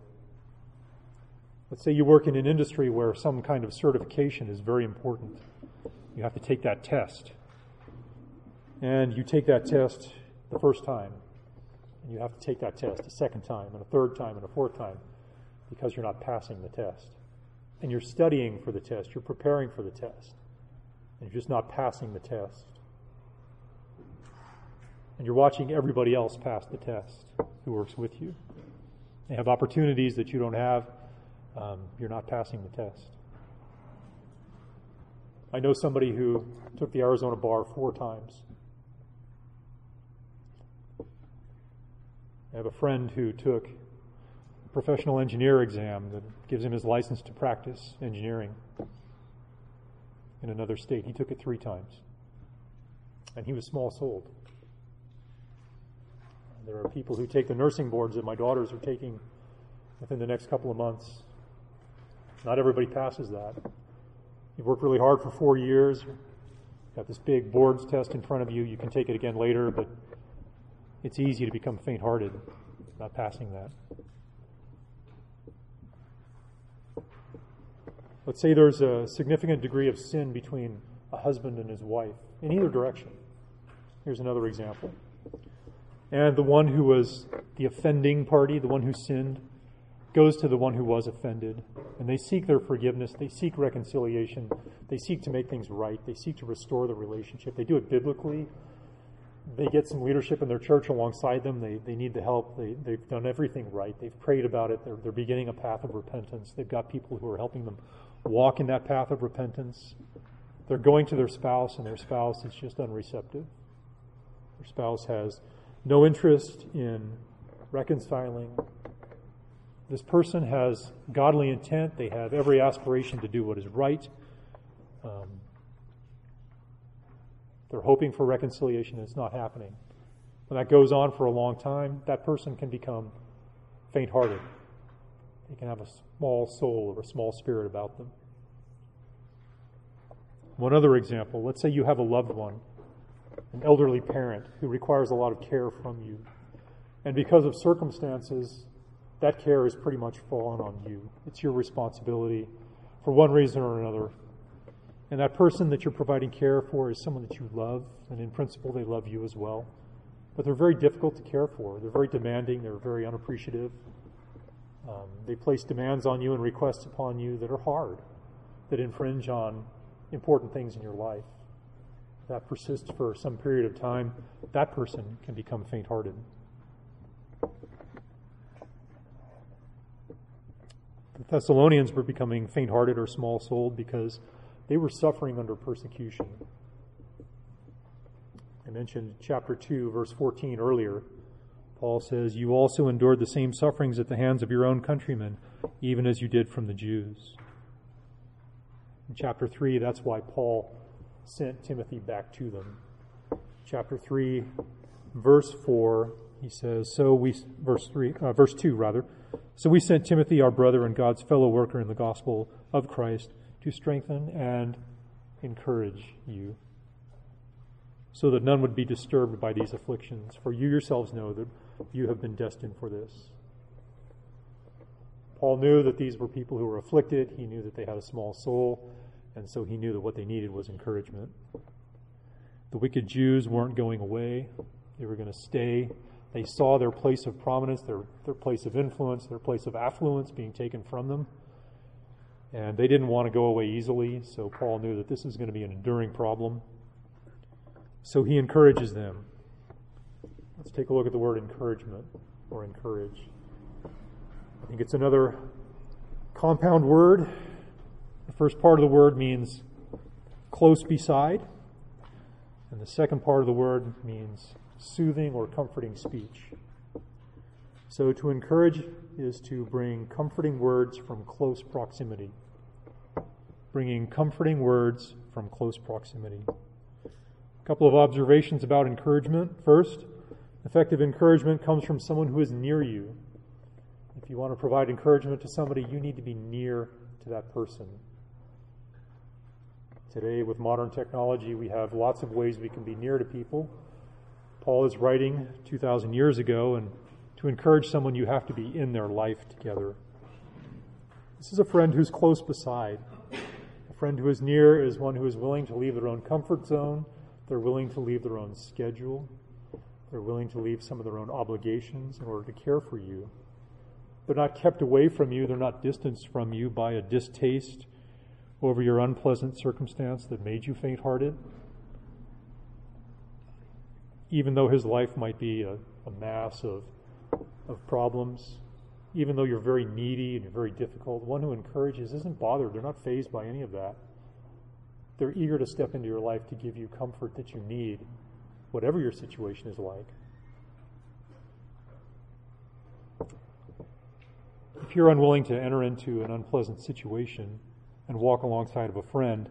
Let's say you work in an industry where some kind of certification is very important. You have to take that test. And you take that test the first time. And you have to take that test a second time, and a third time, and a fourth time because you're not passing the test. And you're studying for the test, you're preparing for the test, and you're just not passing the test. and you're watching everybody else pass the test who works with you. They have opportunities that you don't have. Um, you're not passing the test. I know somebody who took the Arizona bar four times. I have a friend who took a professional engineer exam that gives him his license to practice engineering in another state. He took it three times. And he was small souled. There are people who take the nursing boards that my daughters are taking within the next couple of months. Not everybody passes that. You've worked really hard for four years, got this big boards test in front of you. You can take it again later, but it's easy to become faint hearted not passing that. Let's say there's a significant degree of sin between a husband and his wife, in either direction. Here's another example. And the one who was the offending party, the one who sinned, goes to the one who was offended, and they seek their forgiveness, they seek reconciliation, they seek to make things right, they seek to restore the relationship. They do it biblically. They get some leadership in their church alongside them. They, they need the help. They, they've done everything right. They've prayed about it. They're, they're beginning a path of repentance. They've got people who are helping them walk in that path of repentance. They're going to their spouse, and their spouse is just unreceptive. Their spouse has no interest in reconciling, this person has godly intent. They have every aspiration to do what is right. Um, they're hoping for reconciliation, and it's not happening. When that goes on for a long time, that person can become faint hearted. They can have a small soul or a small spirit about them. One other example let's say you have a loved one, an elderly parent who requires a lot of care from you. And because of circumstances, that care is pretty much fallen on you. It's your responsibility for one reason or another. And that person that you're providing care for is someone that you love, and in principle, they love you as well. But they're very difficult to care for. They're very demanding, they're very unappreciative. Um, they place demands on you and requests upon you that are hard, that infringe on important things in your life. That persists for some period of time, that person can become faint hearted. The Thessalonians were becoming faint hearted or small souled because they were suffering under persecution. I mentioned chapter 2, verse 14 earlier. Paul says, You also endured the same sufferings at the hands of your own countrymen, even as you did from the Jews. In chapter 3, that's why Paul sent Timothy back to them. Chapter 3, verse 4, he says, So we, verse 3, uh, verse 2, rather, so we sent Timothy, our brother and God's fellow worker in the gospel of Christ, to strengthen and encourage you, so that none would be disturbed by these afflictions. For you yourselves know that you have been destined for this. Paul knew that these were people who were afflicted. He knew that they had a small soul, and so he knew that what they needed was encouragement. The wicked Jews weren't going away, they were going to stay they saw their place of prominence, their, their place of influence, their place of affluence being taken from them. And they didn't want to go away easily, so Paul knew that this is going to be an enduring problem. So he encourages them. Let's take a look at the word encouragement or encourage. I think it's another compound word. The first part of the word means close beside, and the second part of the word means soothing or comforting speech. So to encourage is to bring comforting words from close proximity. Bringing comforting words from close proximity. A couple of observations about encouragement. First, effective encouragement comes from someone who is near you. If you want to provide encouragement to somebody, you need to be near to that person. Today, with modern technology, we have lots of ways we can be near to people. Paul is writing 2,000 years ago, and to encourage someone, you have to be in their life together. This is a friend who's close beside. A friend who is near is one who is willing to leave their own comfort zone. They're willing to leave their own schedule. They're willing to leave some of their own obligations in order to care for you. They're not kept away from you. They're not distanced from you by a distaste over your unpleasant circumstance that made you faint hearted. Even though his life might be a, a mass of, of problems, even though you're very needy and you're very difficult, the one who encourages isn't bothered. They're not fazed by any of that. They're eager to step into your life to give you comfort that you need, whatever your situation is like. If you're unwilling to enter into an unpleasant situation and walk alongside of a friend,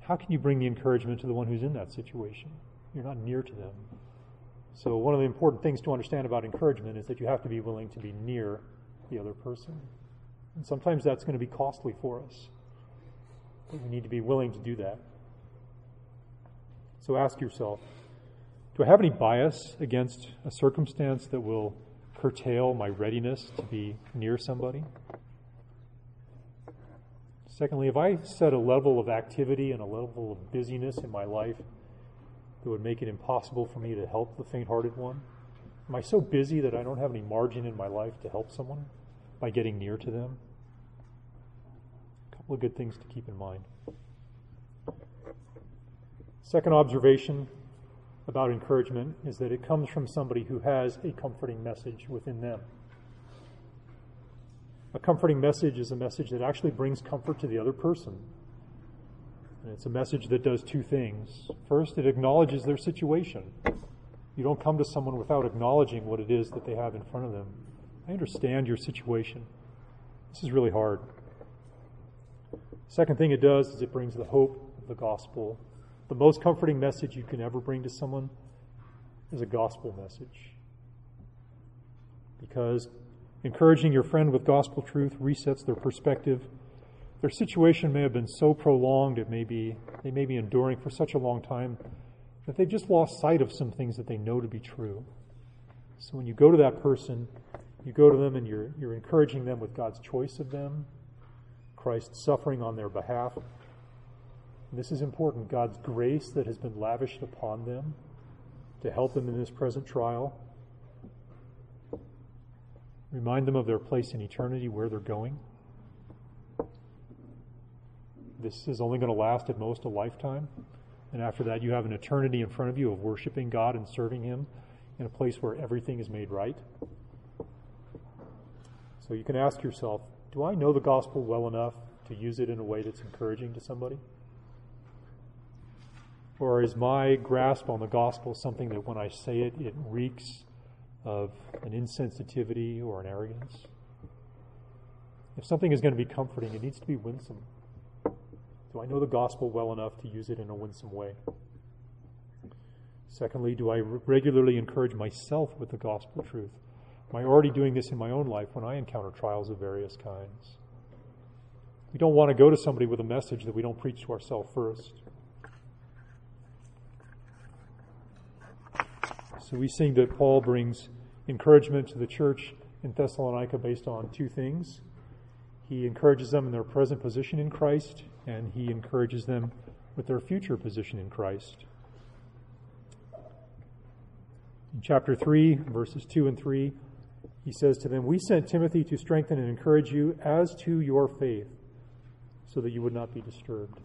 how can you bring the encouragement to the one who's in that situation? You're not near to them. So, one of the important things to understand about encouragement is that you have to be willing to be near the other person. And sometimes that's going to be costly for us. But we need to be willing to do that. So, ask yourself do I have any bias against a circumstance that will curtail my readiness to be near somebody? Secondly, have I set a level of activity and a level of busyness in my life that would make it impossible for me to help the faint hearted one? Am I so busy that I don't have any margin in my life to help someone by getting near to them? A couple of good things to keep in mind. Second observation about encouragement is that it comes from somebody who has a comforting message within them. A comforting message is a message that actually brings comfort to the other person. And it's a message that does two things. First, it acknowledges their situation. You don't come to someone without acknowledging what it is that they have in front of them. I understand your situation. This is really hard. Second thing it does is it brings the hope of the gospel. The most comforting message you can ever bring to someone is a gospel message. Because encouraging your friend with gospel truth resets their perspective their situation may have been so prolonged, it may be, they may be enduring for such a long time that they've just lost sight of some things that they know to be true. So when you go to that person, you go to them and you're, you're encouraging them with God's choice of them, Christ's suffering on their behalf. And this is important God's grace that has been lavished upon them to help them in this present trial. Remind them of their place in eternity, where they're going. This is only going to last at most a lifetime. And after that, you have an eternity in front of you of worshiping God and serving Him in a place where everything is made right. So you can ask yourself do I know the gospel well enough to use it in a way that's encouraging to somebody? Or is my grasp on the gospel something that when I say it, it reeks of an insensitivity or an arrogance? If something is going to be comforting, it needs to be winsome. Do I know the gospel well enough to use it in a winsome way? Secondly, do I regularly encourage myself with the gospel truth? Am I already doing this in my own life when I encounter trials of various kinds? We don't want to go to somebody with a message that we don't preach to ourselves first. So we see that Paul brings encouragement to the church in Thessalonica based on two things. He encourages them in their present position in Christ, and he encourages them with their future position in Christ. In chapter 3, verses 2 and 3, he says to them, We sent Timothy to strengthen and encourage you as to your faith, so that you would not be disturbed.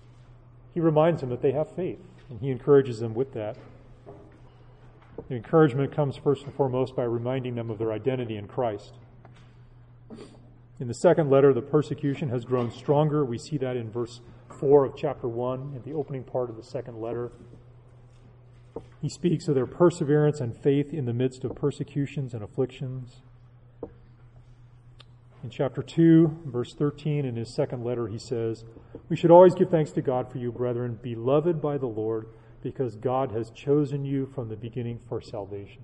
He reminds them that they have faith, and he encourages them with that. The encouragement comes first and foremost by reminding them of their identity in Christ. In the second letter, the persecution has grown stronger. We see that in verse 4 of chapter 1, in the opening part of the second letter. He speaks of their perseverance and faith in the midst of persecutions and afflictions. In chapter 2, verse 13, in his second letter, he says, We should always give thanks to God for you, brethren, beloved by the Lord, because God has chosen you from the beginning for salvation.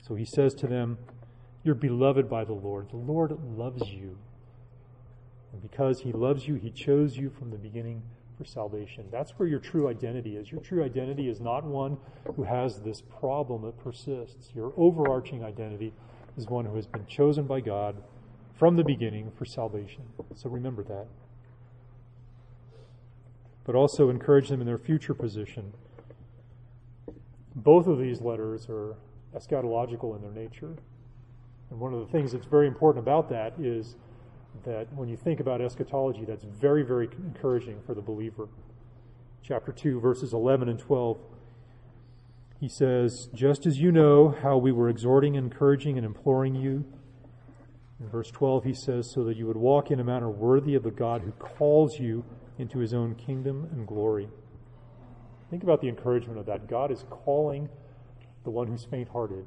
So he says to them, you're beloved by the Lord. The Lord loves you. And because He loves you, He chose you from the beginning for salvation. That's where your true identity is. Your true identity is not one who has this problem that persists. Your overarching identity is one who has been chosen by God from the beginning for salvation. So remember that. But also encourage them in their future position. Both of these letters are eschatological in their nature. And one of the things that's very important about that is that when you think about eschatology, that's very, very encouraging for the believer. Chapter 2, verses 11 and 12. he says, Just as you know how we were exhorting, encouraging, and imploring you. In verse 12, he says, So that you would walk in a manner worthy of the God who calls you into his own kingdom and glory. Think about the encouragement of that. God is calling the one who's faint hearted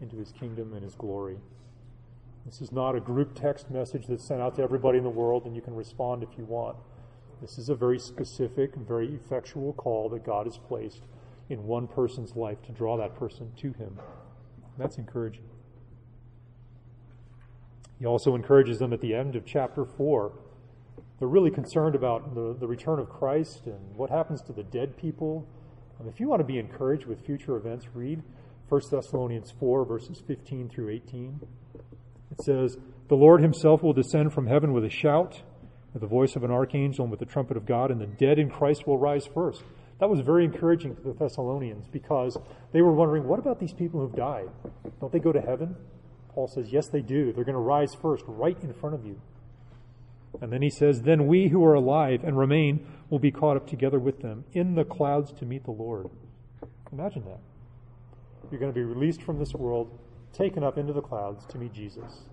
into his kingdom and his glory. This is not a group text message that's sent out to everybody in the world and you can respond if you want. This is a very specific, very effectual call that God has placed in one person's life to draw that person to him. That's encouraging. He also encourages them at the end of chapter 4. They're really concerned about the, the return of Christ and what happens to the dead people. And if you want to be encouraged with future events, read 1 Thessalonians 4, verses 15 through 18. It says, The Lord himself will descend from heaven with a shout, with the voice of an archangel, and with the trumpet of God, and the dead in Christ will rise first. That was very encouraging to the Thessalonians because they were wondering, what about these people who've died? Don't they go to heaven? Paul says, yes, they do. They're going to rise first, right in front of you. And then he says, Then we who are alive and remain will be caught up together with them in the clouds to meet the Lord. Imagine that. You're going to be released from this world, taken up into the clouds to meet Jesus,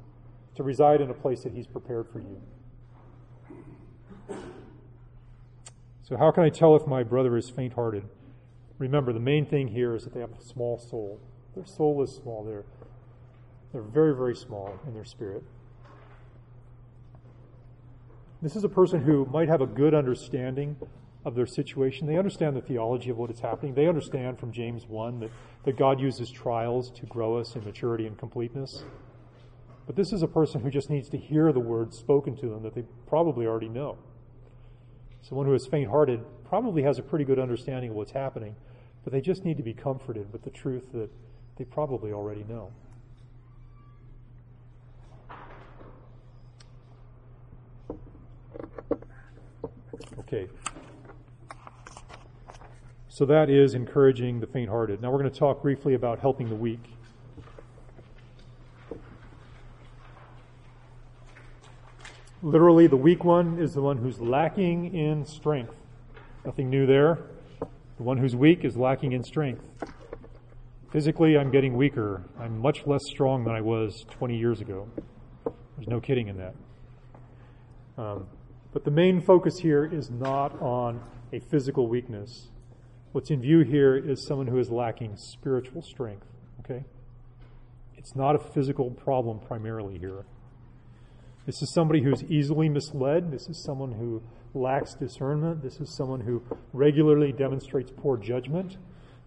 to reside in a place that he's prepared for you. So, how can I tell if my brother is faint hearted? Remember, the main thing here is that they have a small soul. Their soul is small. They're, they're very, very small in their spirit. This is a person who might have a good understanding of their situation. They understand the theology of what is happening. They understand from James 1 that, that God uses trials to grow us in maturity and completeness. But this is a person who just needs to hear the words spoken to them that they probably already know. Someone who is faint hearted probably has a pretty good understanding of what's happening, but they just need to be comforted with the truth that they probably already know. Okay. So that is encouraging the faint hearted. Now we're going to talk briefly about helping the weak. Literally, the weak one is the one who's lacking in strength. Nothing new there. The one who's weak is lacking in strength. Physically, I'm getting weaker. I'm much less strong than I was 20 years ago. There's no kidding in that. Um, but the main focus here is not on a physical weakness. What's in view here is someone who is lacking spiritual strength. Okay? It's not a physical problem primarily here. This is somebody who's easily misled. This is someone who lacks discernment. This is someone who regularly demonstrates poor judgment.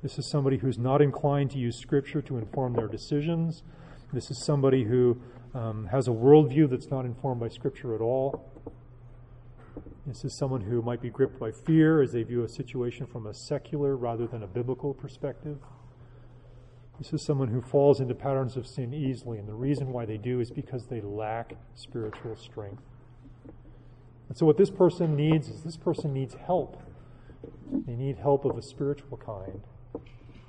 This is somebody who's not inclined to use Scripture to inform their decisions. This is somebody who um, has a worldview that's not informed by Scripture at all. This is someone who might be gripped by fear as they view a situation from a secular rather than a biblical perspective. This is someone who falls into patterns of sin easily, and the reason why they do is because they lack spiritual strength. And so, what this person needs is this person needs help. They need help of a spiritual kind.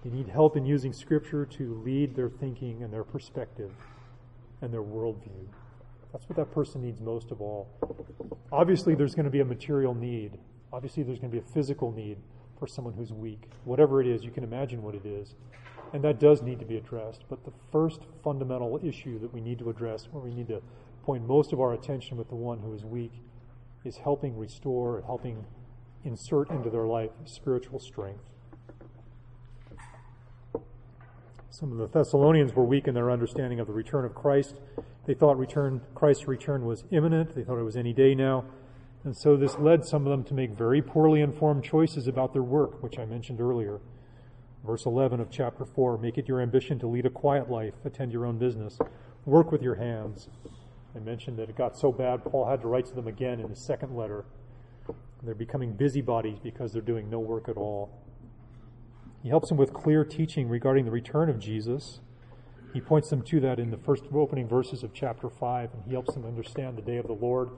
They need help in using Scripture to lead their thinking and their perspective and their worldview. That's what that person needs most of all. Obviously, there's going to be a material need. Obviously, there's going to be a physical need for someone who's weak. Whatever it is, you can imagine what it is. And that does need to be addressed. But the first fundamental issue that we need to address, where we need to point most of our attention with the one who is weak, is helping restore, helping insert into their life spiritual strength. Some of the Thessalonians were weak in their understanding of the return of Christ. They thought return, Christ's return was imminent. They thought it was any day now. And so this led some of them to make very poorly informed choices about their work, which I mentioned earlier. Verse 11 of chapter 4 Make it your ambition to lead a quiet life, attend your own business, work with your hands. I mentioned that it got so bad, Paul had to write to them again in his second letter. They're becoming busybodies because they're doing no work at all. He helps them with clear teaching regarding the return of Jesus. He points them to that in the first opening verses of chapter 5, and he helps them understand the day of the Lord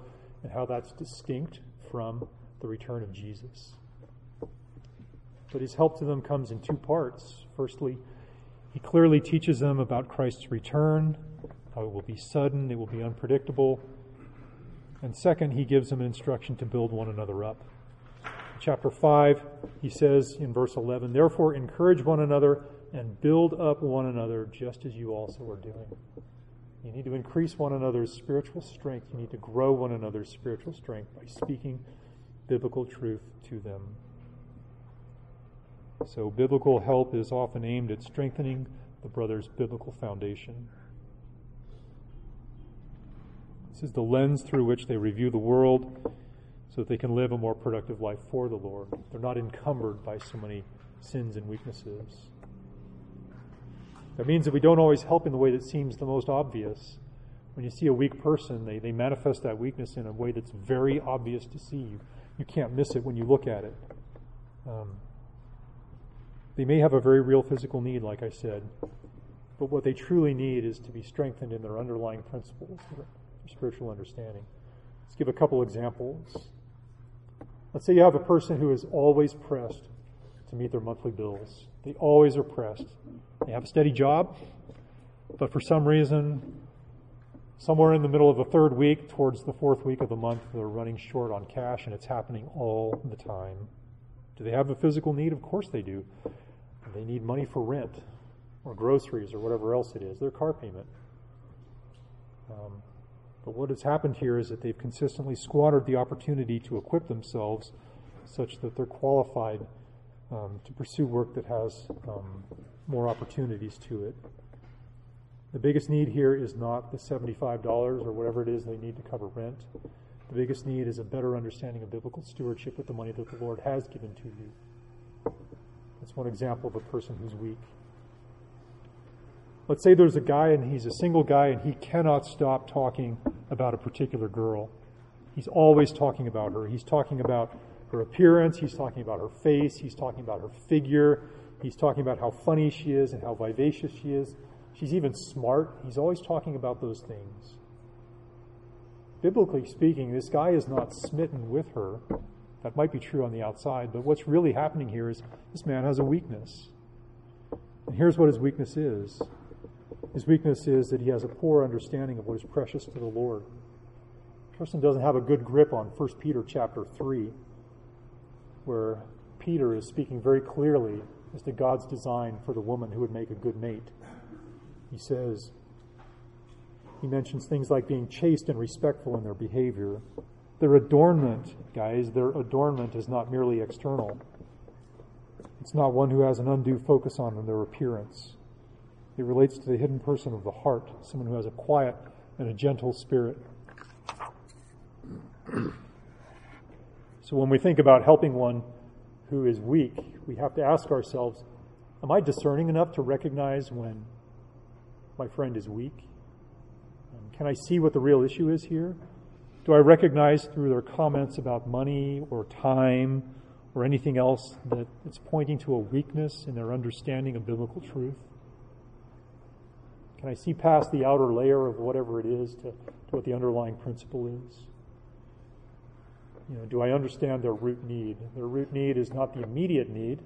and how that's distinct from the return of Jesus. But his help to them comes in two parts. Firstly, he clearly teaches them about Christ's return, how it will be sudden, it will be unpredictable. And second, he gives them instruction to build one another up. Chapter 5, he says in verse 11, Therefore, encourage one another and build up one another just as you also are doing. You need to increase one another's spiritual strength. You need to grow one another's spiritual strength by speaking biblical truth to them. So, biblical help is often aimed at strengthening the brother's biblical foundation. This is the lens through which they review the world so that they can live a more productive life for the Lord. They're not encumbered by so many sins and weaknesses. That means that we don't always help in the way that seems the most obvious. When you see a weak person, they, they manifest that weakness in a way that's very obvious to see. You, you can't miss it when you look at it. Um, they may have a very real physical need, like I said, but what they truly need is to be strengthened in their underlying principles, their spiritual understanding. Let's give a couple examples. Let's say you have a person who is always pressed to meet their monthly bills. They always are pressed. They have a steady job, but for some reason, somewhere in the middle of the third week, towards the fourth week of the month, they're running short on cash, and it's happening all the time. Do they have a physical need? Of course they do. They need money for rent or groceries or whatever else it is, their car payment. Um, but what has happened here is that they've consistently squandered the opportunity to equip themselves such that they're qualified um, to pursue work that has um, more opportunities to it. The biggest need here is not the $75 or whatever it is they need to cover rent. The biggest need is a better understanding of biblical stewardship with the money that the Lord has given to you. That's one example of a person who's weak. Let's say there's a guy and he's a single guy and he cannot stop talking about a particular girl. He's always talking about her. He's talking about her appearance, he's talking about her face, he's talking about her figure, he's talking about how funny she is and how vivacious she is. She's even smart. He's always talking about those things. Biblically speaking, this guy is not smitten with her. That might be true on the outside, but what's really happening here is this man has a weakness. And here's what his weakness is his weakness is that he has a poor understanding of what is precious to the Lord. The person doesn't have a good grip on 1 Peter chapter 3 where Peter is speaking very clearly as to God's design for the woman who would make a good mate. He says, he mentions things like being chaste and respectful in their behavior. Their adornment, guys, their adornment is not merely external. It's not one who has an undue focus on their appearance. It relates to the hidden person of the heart, someone who has a quiet and a gentle spirit. So when we think about helping one who is weak, we have to ask ourselves, am I discerning enough to recognize when my friend is weak? Um, can I see what the real issue is here? Do I recognize through their comments about money or time or anything else that it's pointing to a weakness in their understanding of biblical truth? Can I see past the outer layer of whatever it is to, to what the underlying principle is? You know, do I understand their root need? Their root need is not the immediate need.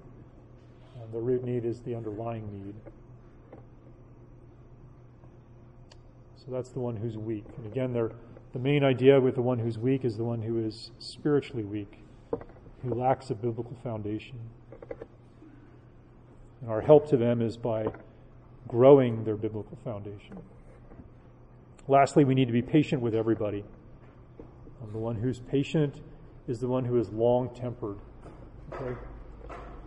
The root need is the underlying need. So that's the one who's weak. And again, the main idea with the one who's weak is the one who is spiritually weak, who lacks a biblical foundation. And our help to them is by growing their biblical foundation. Lastly, we need to be patient with everybody. The one who's patient is the one who is long tempered. Okay?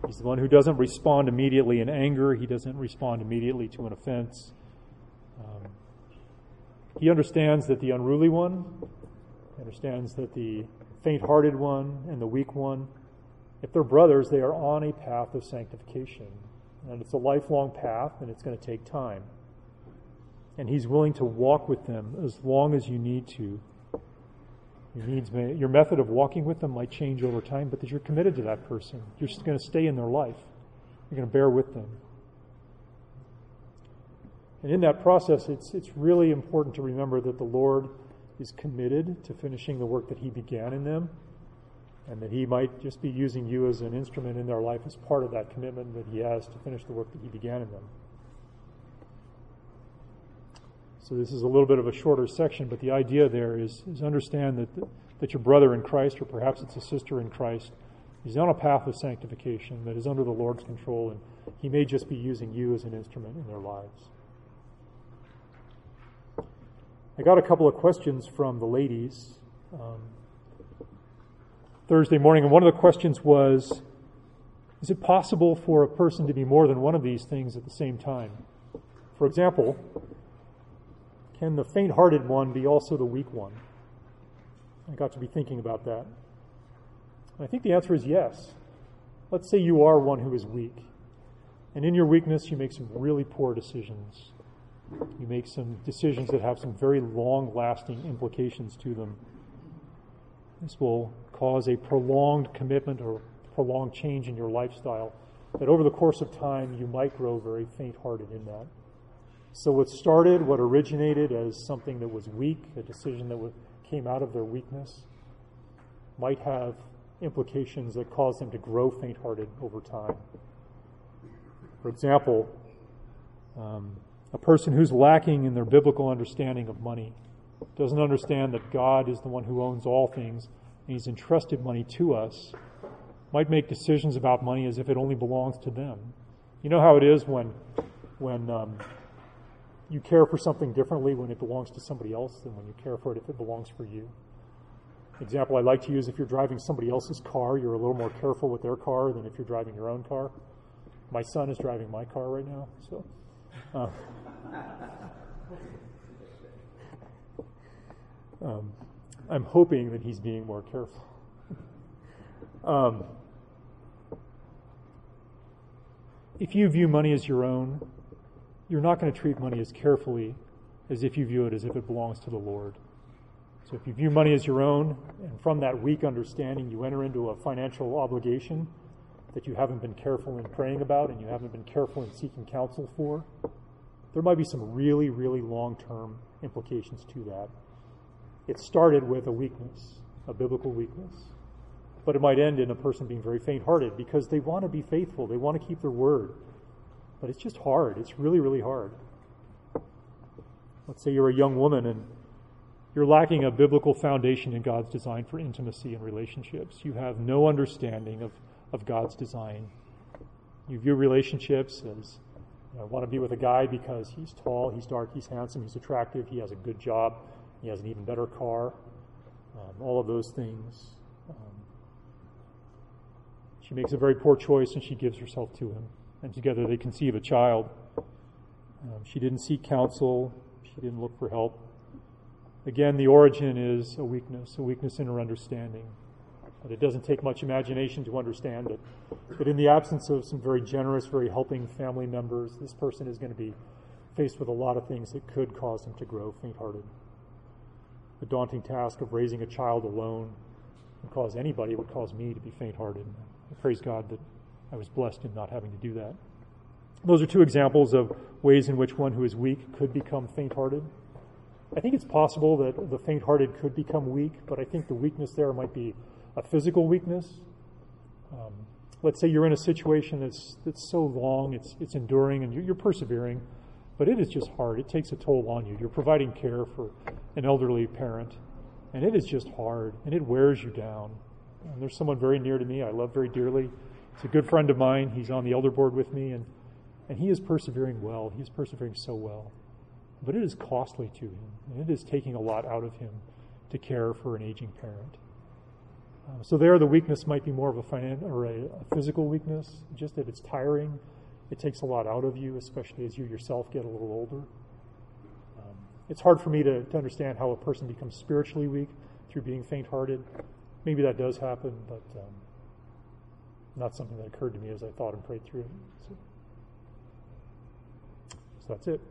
He's the one who doesn't respond immediately in anger, he doesn't respond immediately to an offense. Um, he understands that the unruly one, understands that the faint hearted one and the weak one, if they're brothers, they are on a path of sanctification. And it's a lifelong path, and it's going to take time. And he's willing to walk with them as long as you need to your needs may, your method of walking with them might change over time, but that you're committed to that person. You're just going to stay in their life. You're going to bear with them. And in that process, it's, it's really important to remember that the Lord is committed to finishing the work that He began in them, and that He might just be using you as an instrument in their life as part of that commitment that He has to finish the work that He began in them. So this is a little bit of a shorter section, but the idea there is, is understand that, that your brother in Christ, or perhaps it's a sister in Christ, is on a path of sanctification that is under the Lord's control, and He may just be using you as an instrument in their lives. I got a couple of questions from the ladies um, Thursday morning, and one of the questions was Is it possible for a person to be more than one of these things at the same time? For example, can the faint hearted one be also the weak one? I got to be thinking about that. I think the answer is yes. Let's say you are one who is weak, and in your weakness, you make some really poor decisions. You make some decisions that have some very long lasting implications to them. This will cause a prolonged commitment or prolonged change in your lifestyle that over the course of time you might grow very faint hearted in that. So, what started, what originated as something that was weak, a decision that came out of their weakness, might have implications that cause them to grow faint hearted over time. For example, um, a person who's lacking in their biblical understanding of money doesn't understand that God is the one who owns all things and He's entrusted money to us might make decisions about money as if it only belongs to them. You know how it is when when um, you care for something differently when it belongs to somebody else than when you care for it if it belongs for you. Example I like to use if you're driving somebody else's car, you're a little more careful with their car than if you're driving your own car. My son is driving my car right now, so. Uh, [LAUGHS] um, I'm hoping that he's being more careful. [LAUGHS] um, if you view money as your own, you're not going to treat money as carefully as if you view it as if it belongs to the Lord. So if you view money as your own, and from that weak understanding, you enter into a financial obligation that you haven't been careful in praying about and you haven't been careful in seeking counsel for, there might be some really, really long term implications to that. It started with a weakness, a biblical weakness. But it might end in a person being very faint hearted because they want to be faithful, they want to keep their word. But it's just hard. It's really, really hard. Let's say you're a young woman and you're lacking a biblical foundation in God's design for intimacy and relationships. You have no understanding of, of God's design. You view relationships as you know, I want to be with a guy because he's tall, he's dark, he's handsome, he's attractive, he has a good job, he has an even better car, um, all of those things. Um, she makes a very poor choice and she gives herself to him. And together they conceive a child. Um, she didn't seek counsel, she didn't look for help. Again, the origin is a weakness, a weakness in her understanding. But it doesn't take much imagination to understand that, that in the absence of some very generous, very helping family members, this person is going to be faced with a lot of things that could cause them to grow faint hearted. The daunting task of raising a child alone would cause anybody, would cause me to be faint hearted. Praise God that I was blessed in not having to do that. Those are two examples of ways in which one who is weak could become faint hearted. I think it's possible that the faint hearted could become weak, but I think the weakness there might be a physical weakness. Um, let's say you're in a situation that's, that's so long, it's, it's enduring, and you're, you're persevering, but it is just hard. It takes a toll on you. You're providing care for an elderly parent, and it is just hard, and it wears you down. And there's someone very near to me I love very dearly. He's a good friend of mine. He's on the elder board with me, and, and he is persevering well. He's persevering so well. But it is costly to him, and it is taking a lot out of him to care for an aging parent. Uh, so there, the weakness might be more of a finan- or a, a, physical weakness, just that it's tiring. It takes a lot out of you, especially as you yourself get a little older. Um, it's hard for me to, to understand how a person becomes spiritually weak through being faint-hearted. Maybe that does happen, but um, not something that occurred to me as I thought and prayed through it. So, so that's it.